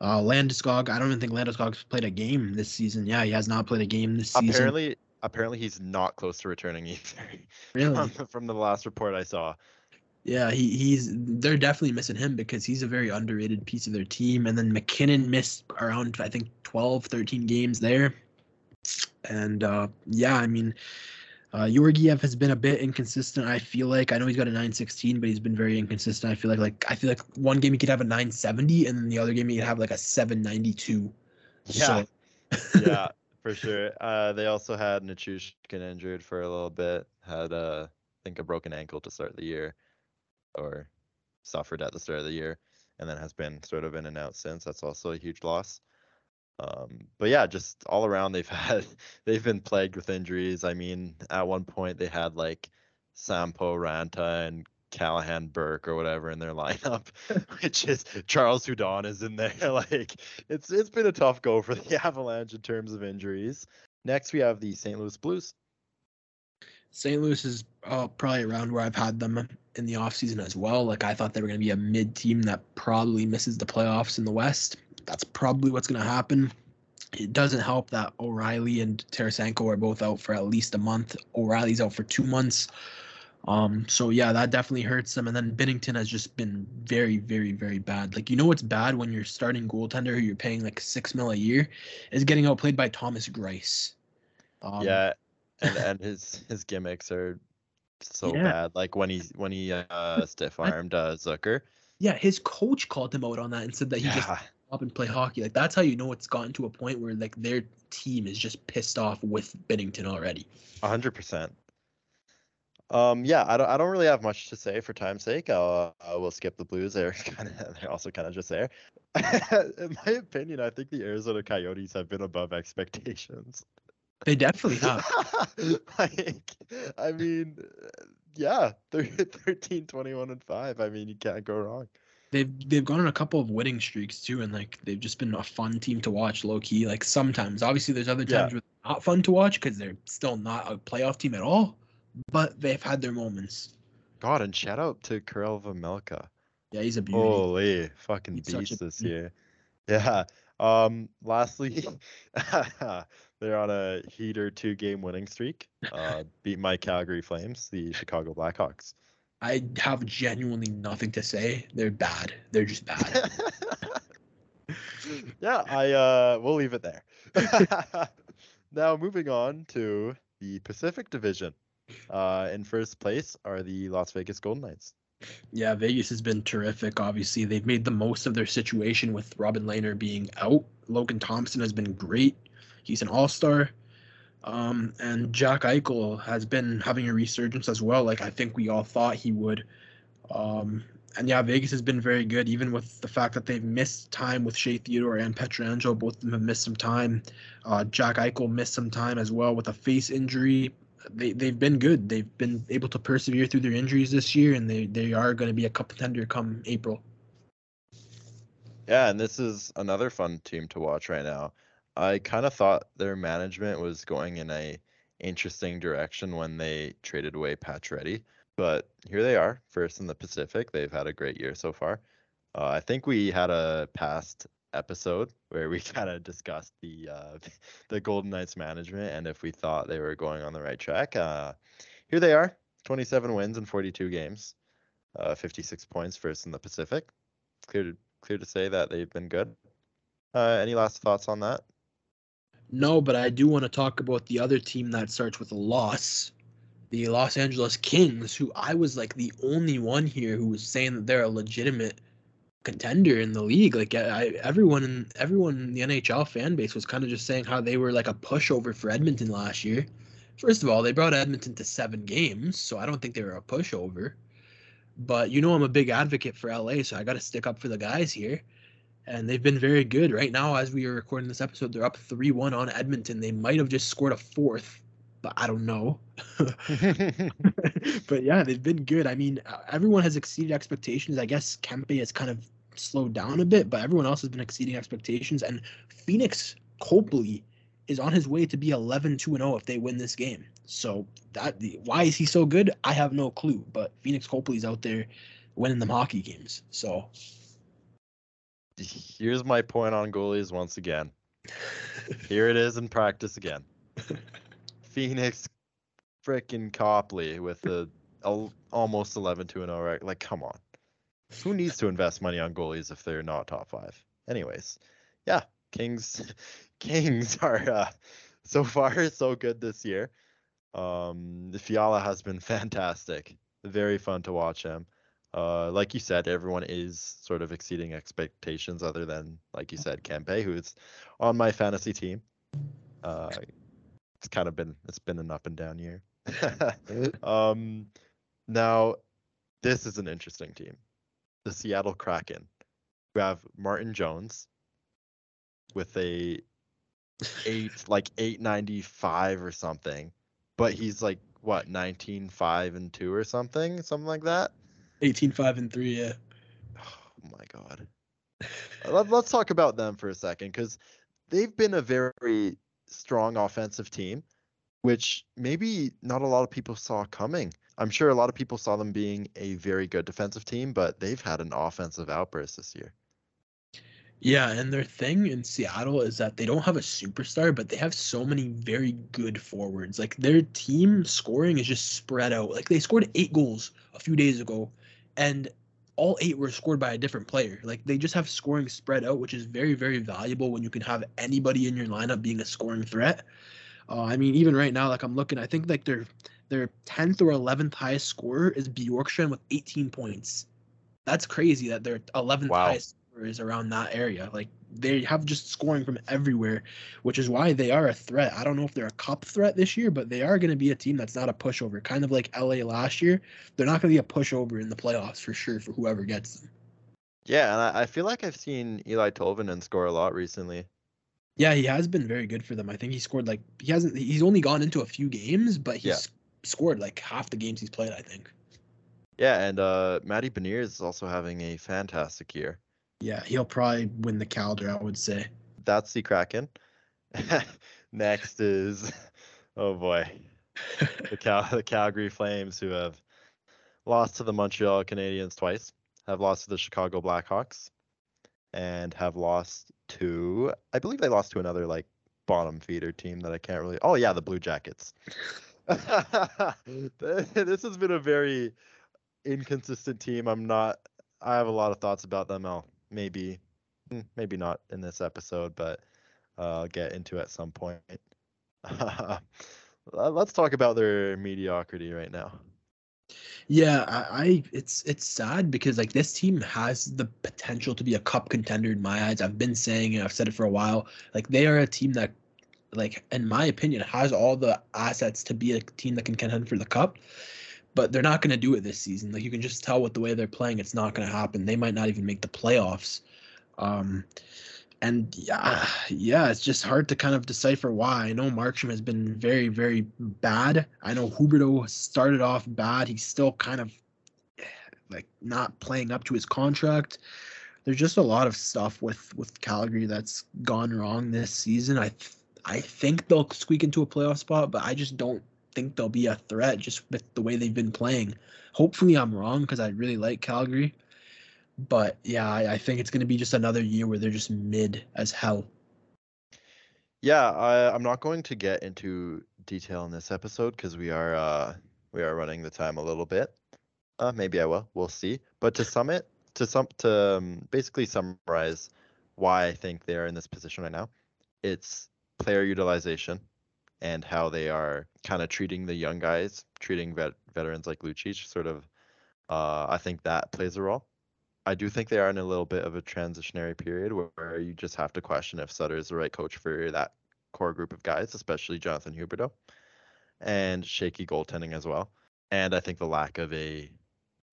Uh, Landeskog, I don't even think Landeskog's played a game this season. Yeah, he has not played a game this season. Apparently, apparently he's not close to returning *laughs* either. Really? from, the last report I saw. Yeah, he, he's they're definitely missing him because he's a very underrated piece of their team. And then MacKinnon missed around I think 12, 13 games there. And uh, yeah, I mean, uh, Georgiev has been a bit inconsistent. I feel like I know he's got a 916, but he's been very inconsistent. I feel like like I feel like one game he could have a 970, and then the other game he could have like a 792. Yeah, so. yeah, *laughs* for sure. Uh, they also had Nichushkin injured for a little bit. Had uh, I think a broken ankle to start the year, or suffered at the start of the year, and then has been sort of in and out since. That's also a huge loss. Um, but yeah, just all around they've *laughs* had they've been plagued with injuries. I mean, at one point they had like Sampo Ranta and Callahan Burke or whatever in their *laughs* lineup, *laughs* which is Charles Hudon is in there. *laughs* Like it's it's been a tough go for the Avalanche in terms of injuries. Next we have the St. Louis Blues. St. Louis is uh, probably around where I've had them in the offseason as well. Like I thought they were going to be a mid team that probably misses the playoffs in the West that's probably what's going to happen. It doesn't help that O'Reilly and Tarasenko are both out for at least a month. O'Reilly's out for two months. Um, so yeah, that definitely hurts them. And then Binnington has just been very, very, very bad. Like you know what's bad when you're starting goaltender who you're paying like six mil a year is getting outplayed by Thomas Greiss. Um, yeah, and and his his gimmicks are so yeah. bad. Like when he when he uh *laughs* stiff armed uh, Zucker. Yeah, his coach called him out on that and said that he yeah. just up and play hockey. Like that's how you know it's gotten to a point where like their team is just pissed off with Binnington already. hundred percent. Um, yeah, I don't, I don't really have much to say for time's sake. I'll, I will skip the Blues. They're *laughs* kind of, they're also kind of just there. *laughs* In my opinion, I think the Arizona Coyotes have been above expectations. They definitely *laughs* have. like, I mean, yeah, they're 13, 21, and 5. I mean, you can't go wrong they've they've gone on a couple of winning streaks too, and like they've just been a fun team to watch, low key. Like sometimes, obviously, there's other times yeah. where they're not fun to watch because they're still not a playoff team at all, but they've had their moments. God, and shout out to Karel Vejmelka. Yeah, he's a beauty. Holy fucking he's beast this year. *laughs* Yeah. Um. Lastly, *laughs* they're on a heater two-game winning streak. Uh, *laughs* beat my Calgary Flames, the Chicago Blackhawks. I have genuinely nothing to say. They're bad. They're just bad. yeah, I uh we'll leave it there. now moving on to the Pacific Division. Uh in first place are the Las Vegas Golden Knights. Yeah, Vegas has been terrific. Obviously, they've made the most of their situation with Robin Lehner being out. Logan Thompson has been great. He's an all-star. Um, and Jack Eichel has been having a resurgence as well. Like I think we all thought he would. Um, and yeah, Vegas has been very good, even with the fact that they've missed time with Shea Theodore and Pietrangelo. Both of them have missed some time. Uh, Jack Eichel missed some time as well with a face injury. They they've been good. They've been able to persevere through their injuries this year, and they they are going to be a cup contender come April. Yeah, and this is another fun team to watch right now. I kind of thought their management was going in a interesting direction when they traded away Pacioretty, but here they are, first in the Pacific. They've had a great year so far. Uh, I think we had a past episode where we *laughs* kind of discussed the uh, *laughs* the Golden Knights management and if we thought they were going on the right track. Uh, here they are, 27 wins in 42 games, uh, 56 points, first in the Pacific. Clear to clear to say that they've been good. Uh, any last thoughts on that? No, but I do want to talk about the other team that starts with a loss, the Los Angeles Kings, who I was like the only one here who was saying that they're a legitimate contender in the league. Like I, everyone in everyone in the NHL fan base was kind of just saying how they were like a pushover for Edmonton last year. First of all, they brought Edmonton to seven games, so I don't think they were a pushover. But you know I'm a big advocate for LA, so I got to stick up for the guys here and they've been very good. Right now, as we are recording this episode, they're up 3 1 on Edmonton. They might have just scored a fourth, but I don't know. *laughs* *laughs* but yeah, they've been good. I mean, uh, everyone has exceeded expectations. I guess Kempe has kind of slowed down a bit, but everyone else has been exceeding expectations. And Pheonix Copley is on his way to be 11 2 0 if they win this game. So that why is he so good? I have no clue. But Pheonix Copley's out there winning them hockey games. So here's my point on goalies once again. *laughs* Here it is in practice again. Phoenix freaking Copley with the almost 11 2 0 right? Like, come on. Who needs to invest money on goalies if they're not top five? Anyways, yeah, Kings *laughs* Kings are uh, *laughs* so far so good this year. Um, the Fiala has been *laughs* fantastic. Very fun to watch him. Uh, like you said, everyone is sort of exceeding expectations, other than like you said, Kempe, who's on my fantasy team. Uh, it's kind of been it's been an up and down year. *laughs* um, now, this is an interesting team, the Seattle Kraken, who have Martin Jones with a eight *laughs* like eight ninety five or something, but he's like what nineteen five and two or something, something like that. 18 5 and 3 yeah. Oh my god. Let's talk about them for a second because they've been a very strong offensive team which maybe not a lot of people saw coming i'm sure a lot of people saw them being a very good defensive team but they've had an offensive outburst this year yeah, and their thing in Seattle is that they don't have a superstar, but they have so many very good forwards. Like their team scoring is just spread out. Like they scored eight goals a few days ago, and all eight were scored by a different player. Like they just have scoring spread out, which is very, very valuable when you can have anybody in your lineup being a scoring threat. Uh, I mean, even right now, like I'm looking, I think like their their 10th or 11th highest scorer is Bjorkstrand with 18 points. That's crazy that their 11th wow. highest scorer is around that area. Like they have just scoring from everywhere, which is why they are a threat. I don't know if they're a cup threat this year, but they are going to be a team that's not a pushover. Kind of like LA last year. They're not going to be a pushover in the playoffs for sure for whoever gets them. Yeah, and I, feel like I've seen Eeli Tolvanen score a lot recently. Yeah, he has been very good for them. I think he scored like he hasn't. He's only gone into a few games, but he's yeah. scored like half the games he's played. I think. Yeah, and uh, Matty Beniers is also having a fantastic year. Yeah, he'll probably win the Calder, I would say. That's the Kraken. *laughs* Next is, *laughs* oh boy, the, Cal- the Calgary Flames, who have lost to the Montreal Canadiens twice, have lost to the Chicago Blackhawks, and have lost to, I believe they lost to another like bottom feeder team that I can't really. Oh yeah, the Blue Jackets. *laughs* this has been a very inconsistent team. I'm not. I have a lot of thoughts about them. I'll maybe hmm, maybe not in this episode, but uh, I'll get into at some point. *laughs* Let's talk about their mediocrity right now. Yeah, I, I, it's it's sad because like this team has the potential to be a cup contender in my eyes. I've been saying it, I've said it for a while. Like they are a team that like in my opinion has all the assets to be a team that can contend for the cup but they're not going to do it this season. Like you can just tell with the way they're playing, it's not going to happen. They might not even make the playoffs. Um, and yeah, yeah, it's just hard to kind of decipher why. I know Markstrom has been very, very bad. I know Huberdeau started off bad. He's still kind of like not playing up to his contract. There's just a lot of stuff with with Calgary that's gone wrong this season. I th- I think they'll squeak into a playoff spot, but I just don't think they'll be a threat just with the way they've been playing. Hopefully, I'm wrong because I really like Calgary. But yeah, I, I think it's going to be just another year where they're just mid as hell. Yeah, I, I'm not going to get into detail in this episode because we are uh, we are running the time a little bit. Uh, maybe I will. We'll see. But to sum it, to sum to um, basically summarize why I think they are in this position right now, it's player utilization and how they are kind of treating the young guys, treating vet- veterans like Lucic, sort of. Uh, I think that plays a role. I do think they are in a little bit of a transitionary period where, you just have to question if Sutter is the right coach for that core group of guys, especially Jonathan Huberdeau, and shaky goaltending as well. And I think the lack of a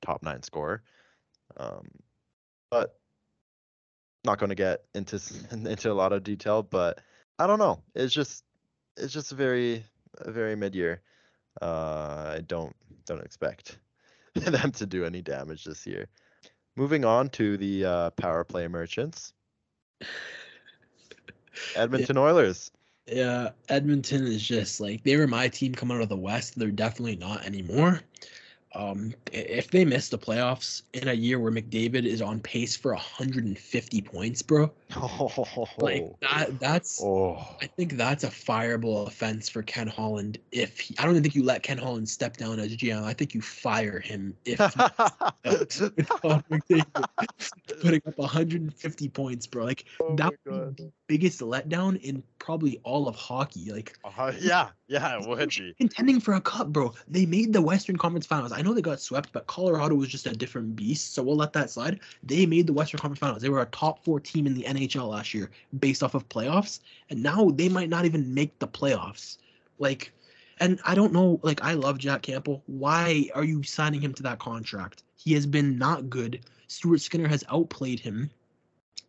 top nine scorer. Um, but not going to get into *laughs* into a lot of detail, but I don't know. It's just it's just a very a very mid year. Uh, I don't don't expect *laughs* them to do any damage this year. Moving on to the uh, power play merchants. Edmonton Oilers. Yeah, Edmonton is just like they were my team coming out of the West. They're definitely not anymore. Um, if they miss the playoffs in a year where McDavid is on pace for 150 points, bro, Oh, like that, that's oh. I think that's a fireable offense for Ken Holland. If he, I don't even think you let Ken Holland step down as GM, I think you fire him if with Connor McDavid putting up 150 points, bro. Like Oh that would be the biggest letdown in probably all of hockey. Like Uh, yeah, yeah, it would be. contending for a cup, bro. They made the Western Conference Finals. I know they got swept, but Colorado was just a different beast, so we'll let that slide. They made the Western Conference Finals. They were a top four team in the NHL last year based off of playoffs, and now they might not even make the playoffs. Like, and I don't know. Like, I love Jack Campbell. Why are you signing him to that contract? He has been not good. Stuart Skinner has outplayed him,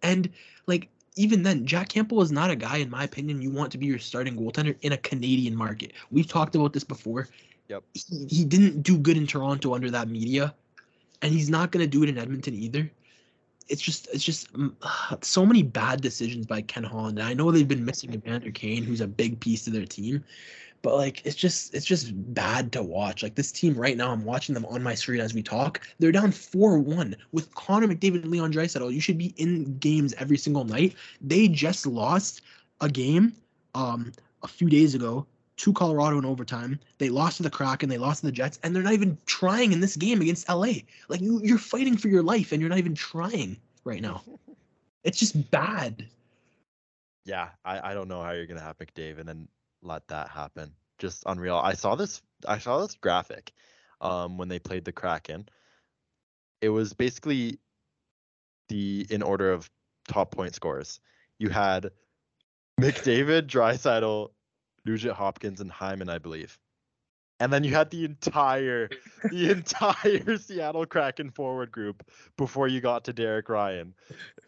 and like even then, Jack Campbell is not a guy, in my opinion, you want to be your starting goaltender in a Canadian market. We've talked about this before. Yep. He, he didn't do good in Toronto under that media, and he's not going to do it in Edmonton either. It's just, it's just mm, *sighs* so many bad decisions by Ken Holland. And I know they've been missing Evander Kane, who's a big piece to their team, but like it's just, it's just bad to watch. Like this team right now, I'm watching them on my screen as we talk. They're down four one with Connor McDavid and Leon Draisaitl. You should be in games every single night. They just lost a game um a few days ago to Colorado in overtime. They lost to the Kraken, they lost to the Jets, and they're not even trying in this game against LA. Like you you're fighting for your life and you're not even trying right now. *laughs* It's just bad. Yeah, I, I don't know how you're gonna have McDavid and let that happen. Just unreal. I saw this I saw this graphic um when they played the Kraken. It was basically the in order of top point scores. You had McDavid, Draisaitl, Nugent Hopkins, and Hyman, I believe. And then you had the entire *laughs* the entire Seattle Kraken forward group before you got to Derek Ryan. *laughs*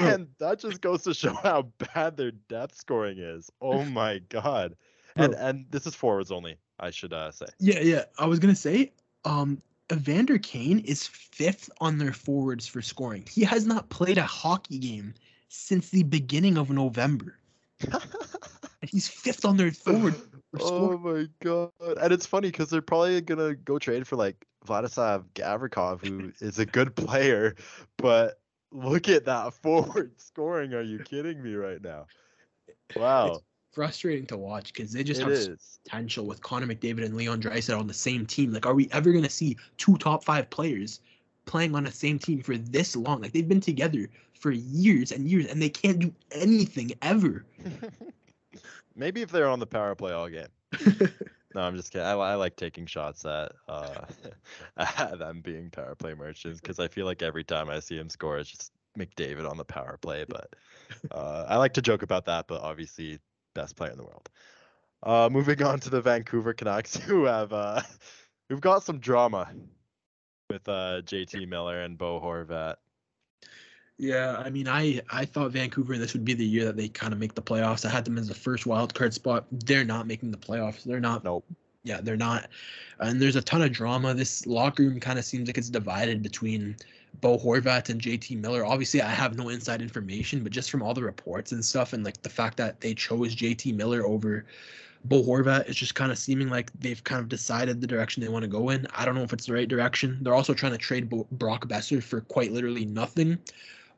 and that just goes to show how bad their depth scoring is. Oh *laughs* my god. And Bro. and this is forwards only, I should uh, say. Yeah, yeah. I was gonna say, um, Evander Kane is fifth on their forwards for scoring. He has not played a hockey game since the beginning of November. And he's fifth on their forward *laughs* oh my god. And it's funny because they're probably gonna go trade for like Vladislav Gavrikov, who *laughs* is a good player, but look at that *laughs* forward scoring. Are you kidding me right now? Wow. It's Frustrating to watch because they just It have is. potential with Connor McDavid and Leon Draisaitl on the same team. Like, are we ever gonna see two top five players playing on the same team for this long? Like, they've been together for years and years, and they can't do anything ever. Maybe if they're on the power play all game. *laughs* No, I'm just kidding. I, I like taking shots at uh *laughs* at them being power play merchants because I feel like every time I see him score, it's just McDavid on the power play. *laughs* But uh, I like to joke about that. But obviously, best player in the world. Uh, moving on to the Vancouver Canucks, who have uh, who've got some drama with uh JT Miller and Bo Horvat. Yeah, I mean, I I thought Vancouver this would be the year that they kind of make the playoffs. I had them as the first wild card spot. They're not making the playoffs. They're not. Nope. Yeah, they're not. And there's a ton of drama. This locker room kind of seems like it's divided between Bo Horvat and JT Miller. Obviously, I have no inside information, but just from all the reports and stuff, and like the fact that they chose JT Miller over Bo Horvat, it's just kind of seeming like they've kind of decided the direction they want to go in. I don't know if it's the right direction. They're also trying to trade Bo- Brock Boeser for quite literally nothing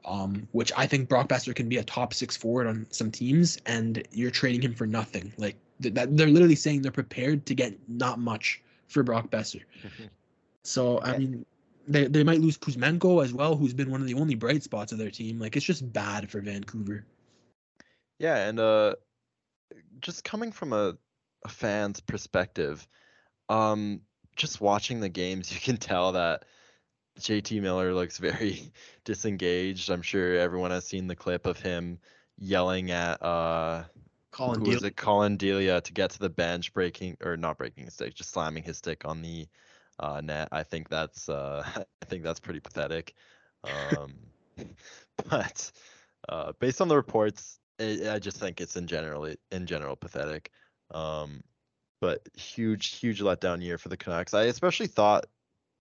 um, which I think Brock Boeser can be a top six forward on some teams, and you're trading him for nothing. Like th- that, they're literally saying they're prepared to get not much for Brock Boeser. *laughs* So I mean, they they might lose Kuzmenko as well, who's been one of the only bright spots of their team. Like it's just bad for Vancouver. Yeah, and uh, just coming from a, a fan's perspective, um, just watching the games, *laughs* you can tell that JT Miller looks *laughs* very disengaged. I'm sure everyone has seen the clip of him yelling at uh, Colin who was it, Collin Delia, to get to the bench, breaking or not breaking his stick, just slamming his stick on the uh, net. I think that's uh, *laughs* I think that's pretty pathetic. Um, *laughs* but uh, based on the reports, I I just think it's in general in general pathetic. Um, but huge huge letdown year for the Canucks. I especially thought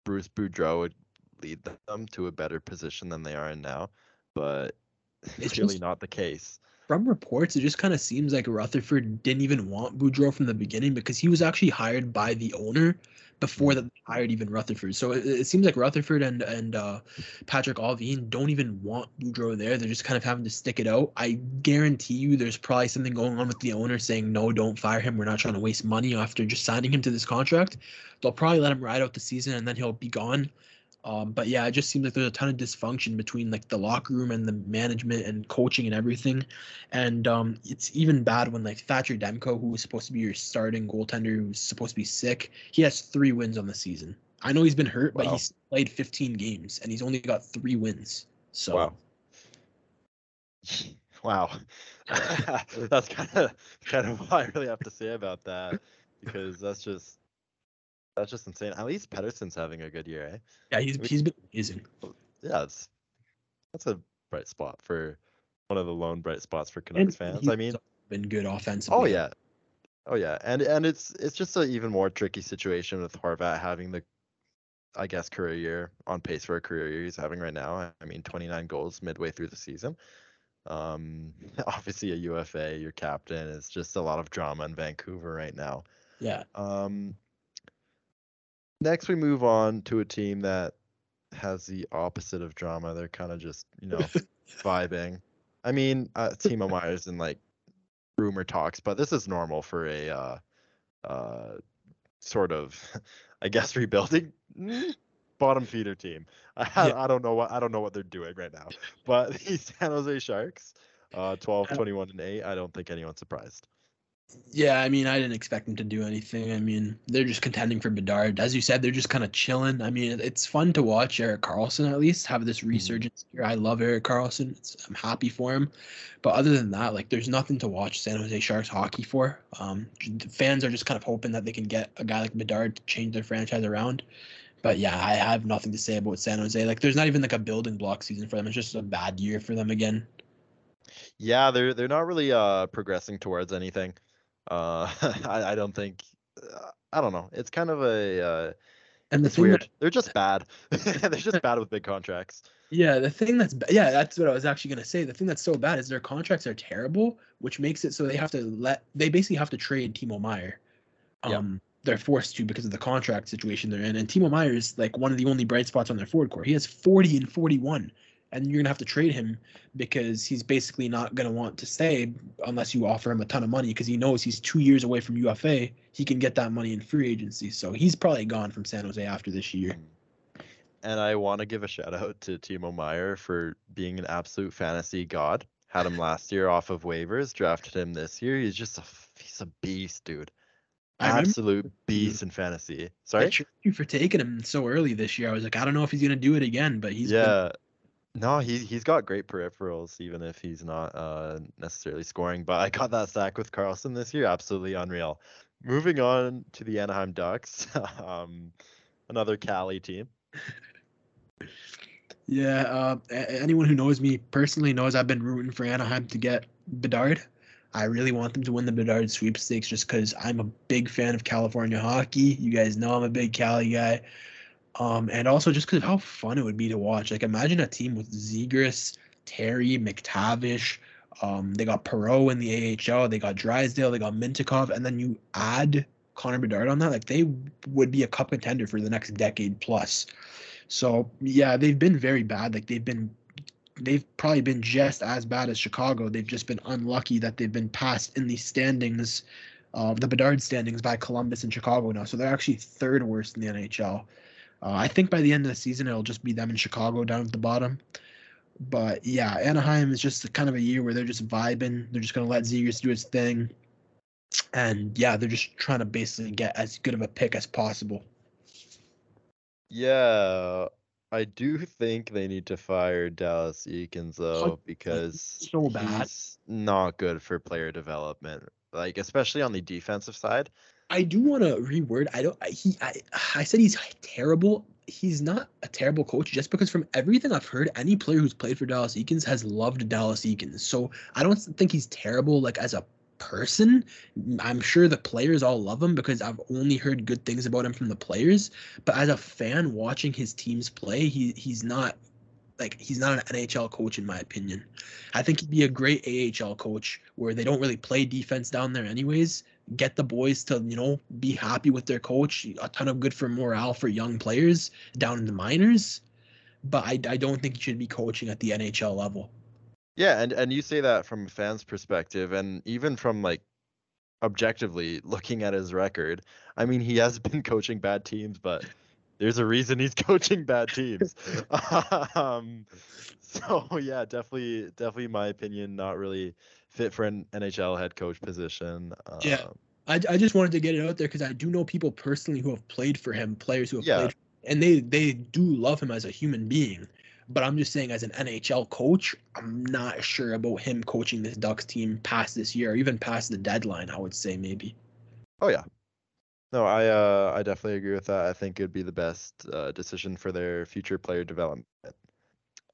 Bruce Boudreau would lead them to a better position than they are in now, but It's *laughs* it's really just- not the case. From reports, it just kind of seems like Rutherford didn't even want Boudreau from the beginning because he was actually hired by the owner before that they hired even Rutherford. So it, it seems like Rutherford and and uh, Patrik Allvin don't even want Boudreau there. They're just kind of having to stick it out. I guarantee you, there's probably something going on with the owner saying no, don't fire him. We're not trying to waste money after just signing him to this contract. They'll probably let him ride out the season and then he'll be gone. Um, but yeah, it just seems like there's a ton of dysfunction between like the locker room and the management and coaching and everything. And um, it's even bad when like Thatcher Demko, who was supposed to be your starting goaltender, who's supposed to be sick, he has three wins on the season. I know he's been hurt, but Wow. he's played 15 games and he's only got three wins. So Wow. Wow. *laughs* that's kind of kind of *laughs* what I really have to say about that because that's just that's just insane. At least Pettersson's having a good year, eh? yeah, he's he's been amazing. Yeah, it's that's a bright spot for one of the lone bright spots for And Canucks fans. I mean, been good offensively. oh yeah, oh yeah, and and it's it's just an even more tricky situation with Horvat having the, I guess, career year on pace for a career year he's having right now. I mean, 29 goals midway through the season. Um, *laughs* obviously a UFA, your captain. It's just a lot of drama in Vancouver right now. Yeah. Um, next, we move on to a team that has the opposite of drama. They're kind of just, you know, *laughs* vibing. I mean, uh, Timo Meier's in like rumor talks, but this is normal for a uh, uh, sort of, *laughs* I guess, rebuilding *laughs* bottom feeder team. I, Yeah. I don't know what I don't know what they're doing right now, but the San Jose Sharks, uh, 12, Uh, 21, and 8. I don't think anyone's surprised. Yeah, I mean, I didn't expect them to do anything. I mean, they're just contending for Bedard. As you said, they're just kind of chilling. I mean, it's fun to watch Erik Karlsson at least have this resurgence here. I love Erik Karlsson. It's, I'm happy for him. But other than that, like, there's nothing to watch San Jose Sharks hockey for. Um, the fans are just kind of hoping that they can get a guy like Bedard to change their franchise around. But yeah, I have nothing to say about San Jose. Like, there's not even like a building block season for them. It's just a bad year for them again. Yeah, they're they're not really uh progressing towards anything. Uh, *laughs* I I don't think. Uh, I don't know. It's kind of a. Uh, And the weird. that They're just *laughs* bad. *laughs* they're just bad with big contracts. Yeah, the thing that's yeah, that's what I was actually gonna say. The thing that's so bad is their contracts are terrible, which makes it so they have to let they basically have to trade Timo Meier. Um, they're forced to because of the contract situation they're in. And Timo Meier is like one of the only bright spots on their forward core. He has 40 and 41, and you're gonna have to trade him because he's basically not gonna want to stay unless you offer him a ton of money because he knows he's two years away from UFA. He can get that money in free agency, so he's probably gone from San Jose after this year. And I want to give a shout out to Timo Meier for being an absolute fantasy god. Had him last year off of waivers, drafted him this year. He's just a he's a beast, dude. Absolute beast in fantasy. I Sorry. tricked you for taking him so early this year. I was like, I don't know if he's gonna do it again, but he's been- yeah. No, he he's got great peripherals, even if he's not uh, necessarily scoring. But I got that sack with Karlsson this year, absolutely unreal. Moving on to the Anaheim Ducks, *laughs* um, another Cali team. yeah. Uh, anyone who knows me personally knows I've been rooting for Anaheim to get Bedard. I really want them to win the Bedard sweepstakes just because I'm a big fan of California hockey. You guys know I'm a big Cali guy. Um, and also just because of how fun it would be to watch. Like imagine a team with Zegras, Terry, McTavish. Um, they got Perreault in the AHL. They got Drysdale. They got Mintyukov, and then you add Connor Bedard on that. Like they would be a cup contender for the next decade plus. So yeah, they've been very bad. Like they've been, they've probably been just as bad as Chicago. They've just been unlucky that they've been passed in the standings, uh, the Bedard standings by Columbus and Chicago now. So they're actually third worst in the NHL. Uh, I think by the end of the season, it'll just be them in Chicago down at the bottom. But yeah, Anaheim is just kind of a year where they're just vibing. They're just going to let Zegras do his thing. And yeah, they're just trying to basically get as good of a pick as possible. Yeah, I do think they need to fire Dallas Eakins though because so bad. he's not good for player development. Like especially on the defensive side. I do want to reword. I don't. I, he. I. I said he's terrible. He's not a terrible coach just because from everything I've heard, any player who's played for Dallas Eakins has loved Dallas Eakins. So I don't think he's terrible like as a person. I'm sure the players all love him because I've only heard good things about him from the players. But as a fan watching his teams play, he he's not like he's not an NHL coach in my opinion. I think he'd be a great AHL coach where they don't really play defense down there anyways. Get the boys to, you know, be happy with their coach. A ton of good for morale for young players down in the minors. But I, I don't think he should be coaching at the NHL level. Yeah, and and you say that from a fan's perspective, and even from like objectively looking at his record. I mean, he has been *laughs* coaching bad teams, but there's a reason he's *laughs* coaching bad teams. *laughs* um, so yeah, definitely, definitely, my opinion, not really fit for an NHL head coach position. Um, yeah, I, I just wanted to get it out there because I do know people personally who have played for him, players who have yeah. played, and they they do love him as a human being. But I'm just saying, as an NHL coach, I'm not sure about him coaching this Ducks team past this year, or even past the deadline. I would say maybe. Oh yeah, no, I uh, I definitely agree with that. I think it'd be the best uh, decision for their future player development.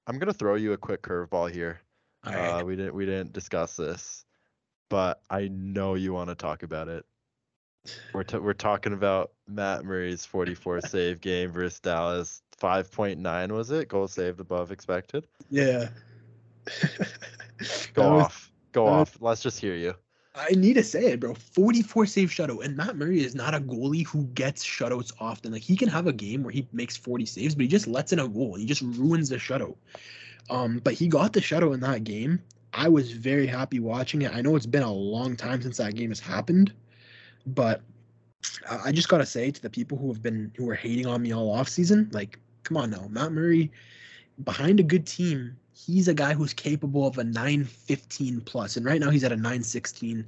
I'm gonna throw you a quick curveball here. Uh, we didn't we didn't discuss this, but I know you want to talk about it. We're t- we're talking about Matt Murray's 44 *laughs* save game versus Dallas. 5.9 was it? Goal saved above expected. Yeah. *laughs* *laughs* Go off. Go off. Let's just hear you. I need to say it, bro. 44 save shutout. And Matt Murray is not a goalie who gets shutouts often. Like he can have a game where he makes 40 saves, but he just lets in a goal. He just ruins the shutout. Um, but he got the shutout in that game. I was very happy watching it. I know it's been a long time since that game has happened, but I just gotta say to the people who have been who are hating on me all off season, like, come on now, Matt Murray behind a good team he's a guy who's capable of a 915 plus and right now he's at a 916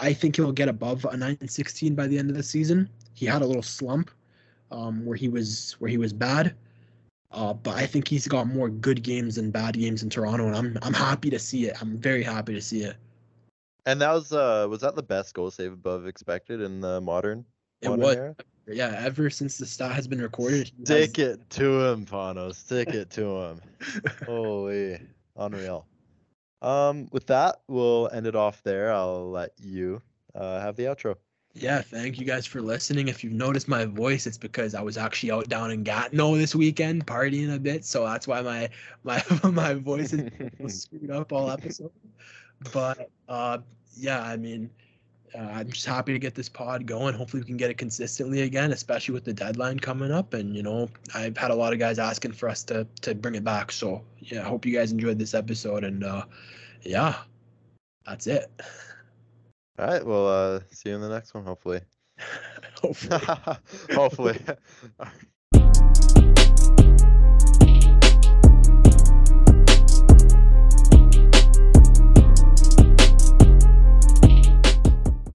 i think he'll get above a 916 by the end of the season he had a little slump um, where he was where he was bad uh, but i think he's got more good games than bad games in toronto and i'm i'm happy to see it i'm very happy to see it and that was uh was that the best goal save above expected in the modern, modern was era? yeah, ever since the stat has been recorded. Stick has... it to him, Pano. Stick it to him. *laughs* Holy, unreal. Um, with that, we'll end it off there. I'll let you uh, have the outro. Yeah, thank you guys for listening. If you've noticed my voice, it's because I was actually out down in Gatineau this weekend partying a bit, so that's why my my *laughs* my voice is *laughs* screwed up all episode. But uh, yeah, I mean, uh, I'm just happy to get this pod going. Hopefully, we can get it consistently again, especially with the deadline coming up. And you know, I've had a lot of guys asking for us to to bring it back. So yeah, I hope you guys enjoyed this episode. And uh, yeah, that's it. All right. Well, uh, see you in the next one. Hopefully. *laughs* hopefully. *laughs* hopefully. *laughs*